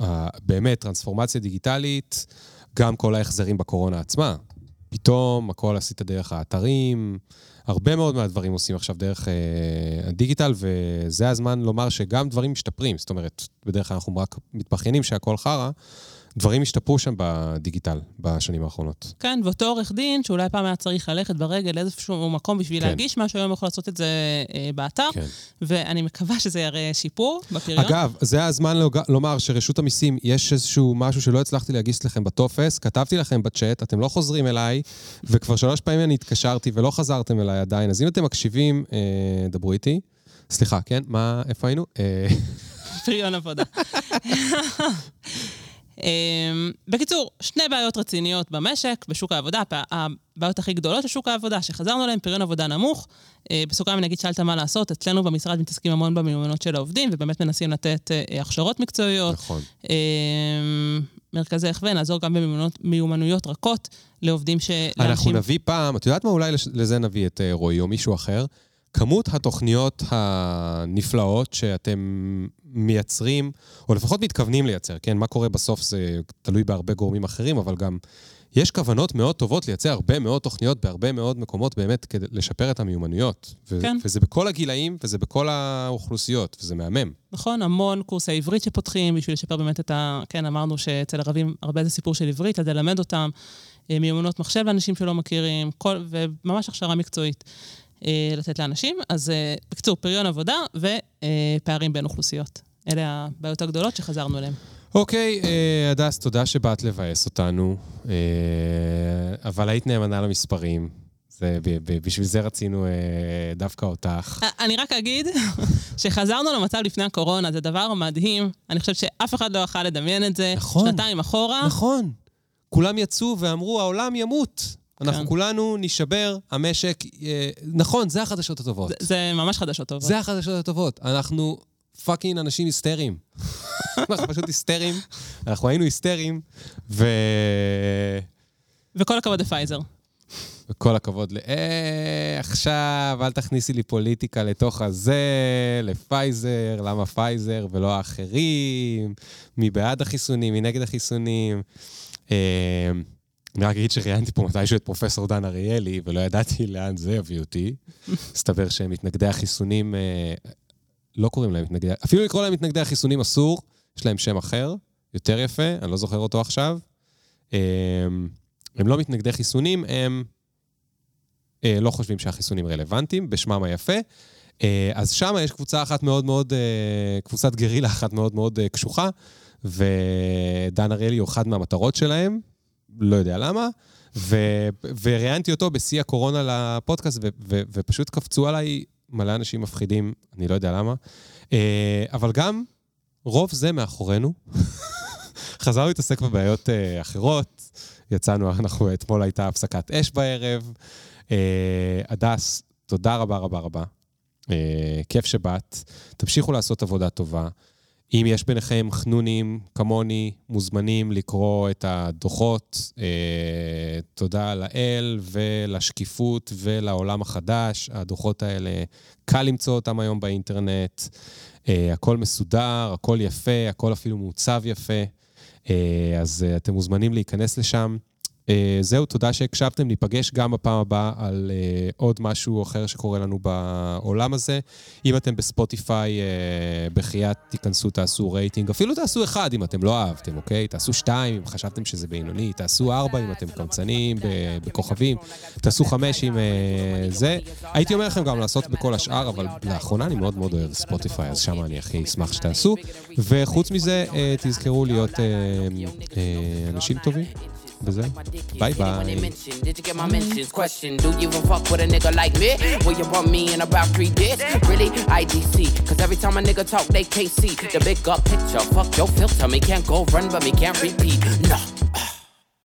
אה, באמת, טרנספורמציה דיגיטלית, גם כל ההחזרים בקורונה עצמה. פתאום הכל עשית דרך האתרים, הרבה מאוד מהדברים עושים עכשיו דרך אה, הדיגיטל, וזה הזמן לומר שגם דברים משתפרים. זאת אומרת, בדרך כלל אנחנו רק מתבכיינים שהכל חרא, דברים השתפרו שם בדיגיטל בשנים האחרונות. כן, ואותו עורך דין, שאולי פעם היה צריך ללכת ברגל לאיזשהו מקום בשביל כן. להגיש משהו, היום יכול לעשות את זה אה, באתר, כן. ואני מקווה שזה יראה שיפור בפריון. אגב, זה הזמן לוג- לומר שרשות המיסים, יש איזשהו משהו שלא הצלחתי להגיש לכם בטופס, כתבתי לכם בצ'אט, אתם לא חוזרים אליי, וכבר שלוש פעמים אני התקשרתי ולא חזרתם אליי עדיין, אז אם אתם מקשיבים, אה, דברו איתי. סליחה, כן? מה, איפה היינו? אה, *laughs* פריון עבודה. *laughs* אמ, בקיצור, שני בעיות רציניות במשק, בשוק העבודה, הבעיות הכי גדולות של שוק העבודה, שחזרנו אליהן, פריון עבודה נמוך. אה, בסוגריים אני אגיד, שאלת מה לעשות, אצלנו במשרד מתעסקים המון במיומנות של העובדים, ובאמת מנסים לתת אה, הכשרות מקצועיות, נכון. אמ, מרכזי הכוון, לעזור גם במיומנויות רכות לעובדים ש... אנחנו לאנשים- נביא פעם, את יודעת מה? אולי לזה נביא את אה, רועי או מישהו אחר. כמות התוכניות הנפלאות שאתם מייצרים, או לפחות מתכוונים לייצר, כן? מה קורה בסוף זה תלוי בהרבה גורמים אחרים, אבל גם יש כוונות מאוד טובות לייצר הרבה מאוד תוכניות בהרבה מאוד מקומות באמת כדי לשפר את המיומנויות. ו- כן. וזה בכל הגילאים וזה בכל האוכלוסיות, וזה מהמם. נכון, המון קורסי עברית שפותחים בשביל לשפר באמת את ה... כן, אמרנו שאצל ערבים הרבה זה סיפור של עברית, אז ללמד אותם אה, מיומנות מחשב לאנשים שלא מכירים, כל, וממש הכשרה מקצועית לתת לאנשים. אז אה, בקיצור, פריון עבודה ופערים בין אוכלוסיות. אלה הבעיות הגדולות שחזרנו אליהן. אוקיי, אה, הדס, תודה שבאת לבאס אותנו, אה, אבל היית נאמנה למספרים. זה, בשביל זה רצינו אה, דווקא אותך. אה, אני רק אגיד *laughs* שחזרנו למצב לפני הקורונה, זה דבר מדהים. אני חושבת שאף אחד לא יכל לדמיין את זה. נכון. שנתיים אחורה. נכון. כולם יצאו ואמרו, העולם ימות. אנחנו כן. כולנו נשבר, המשק... אה, נכון, זה החדשות הטובות. זה, זה ממש חדשות טובות. זה החדשות הטובות. אנחנו fucking אנשים היסטריים. *laughs* אנחנו פשוט היסטריים. אנחנו היינו היסטריים, ו... וכל הכבוד לפייזר. וכל הכבוד ל... אה, עכשיו, אל תכניסי לי פוליטיקה לתוך הזה, לפייזר, למה פייזר ולא האחרים, מי בעד החיסונים, מי נגד החיסונים. אה, אני רק אגיד שראיינתי פה מתישהו את פרופסור דן אריאלי, ולא ידעתי לאן זה יביא אותי. *laughs* מסתבר שמתנגדי החיסונים, אה, לא קוראים להם מתנגדי... אפילו לקרוא להם מתנגדי החיסונים אסור, יש להם שם אחר, יותר יפה, אני לא זוכר אותו עכשיו. אה, הם לא מתנגדי חיסונים, הם אה, לא חושבים שהחיסונים רלוונטיים, בשמם היפה. אז שם יש קבוצה אחת מאוד מאוד, קבוצת גרילה אחת מאוד מאוד קשוחה, ודן אריאלי הוא אחד מהמטרות שלהם, לא יודע למה, וראיינתי אותו בשיא הקורונה לפודקאסט, ופשוט קפצו עליי מלא אנשים מפחידים, אני לא יודע למה. אה, אבל גם רוב זה מאחורינו. *laughs* חזרנו להתעסק בבעיות אה, אחרות, יצאנו, אנחנו, אתמול הייתה הפסקת אש בערב. אה, הדס, תודה רבה רבה רבה. כיף שבאת. תמשיכו לעשות עבודה טובה. אם יש ביניכם חנונים כמוני, מוזמנים לקרוא את הדוחות. אה, תודה לאל ולשקיפות ולעולם החדש. הדוחות האלה, קל למצוא אותם היום באינטרנט. אה, הכל מסודר, הכל יפה, הכל אפילו מעוצב יפה. אה, אז אה, אתם מוזמנים להיכנס לשם. אה, זהו, תודה שהקשבתם. ניפגש גם בפעם הבאה על אה, עוד משהו אחר שקורה לנו בעולם הזה. אם אתם בספוטיפיי, אה, בחייאת תיכנסו, תעשו רייטינג. אפילו תעשו אחד אם אתם לא אהבתם, אוקיי? תעשו שתיים אם חשבתם שזה בינוני. תעשו ארבע אם אתם קמצנים, בכוכבים. תעשו חמש אם זה. הייתי אומר לכם גם לעשות בכל השאר, אבל לאחרונה אני מאוד מאוד אוהב ספוטיפיי, אז שם אני הכי אשמח שתעשו. וחוץ מזה, תזכרו להיות אנשים טובים. Bye bye. Did you get my mentions? Question Do you even fuck with a nigga like me? Will you want me in about three days? Really? IDC. Cause every time a nigga talk, they KC. The big up picture. Fuck your filter. Me can't go run, but me can't repeat. Nah. No.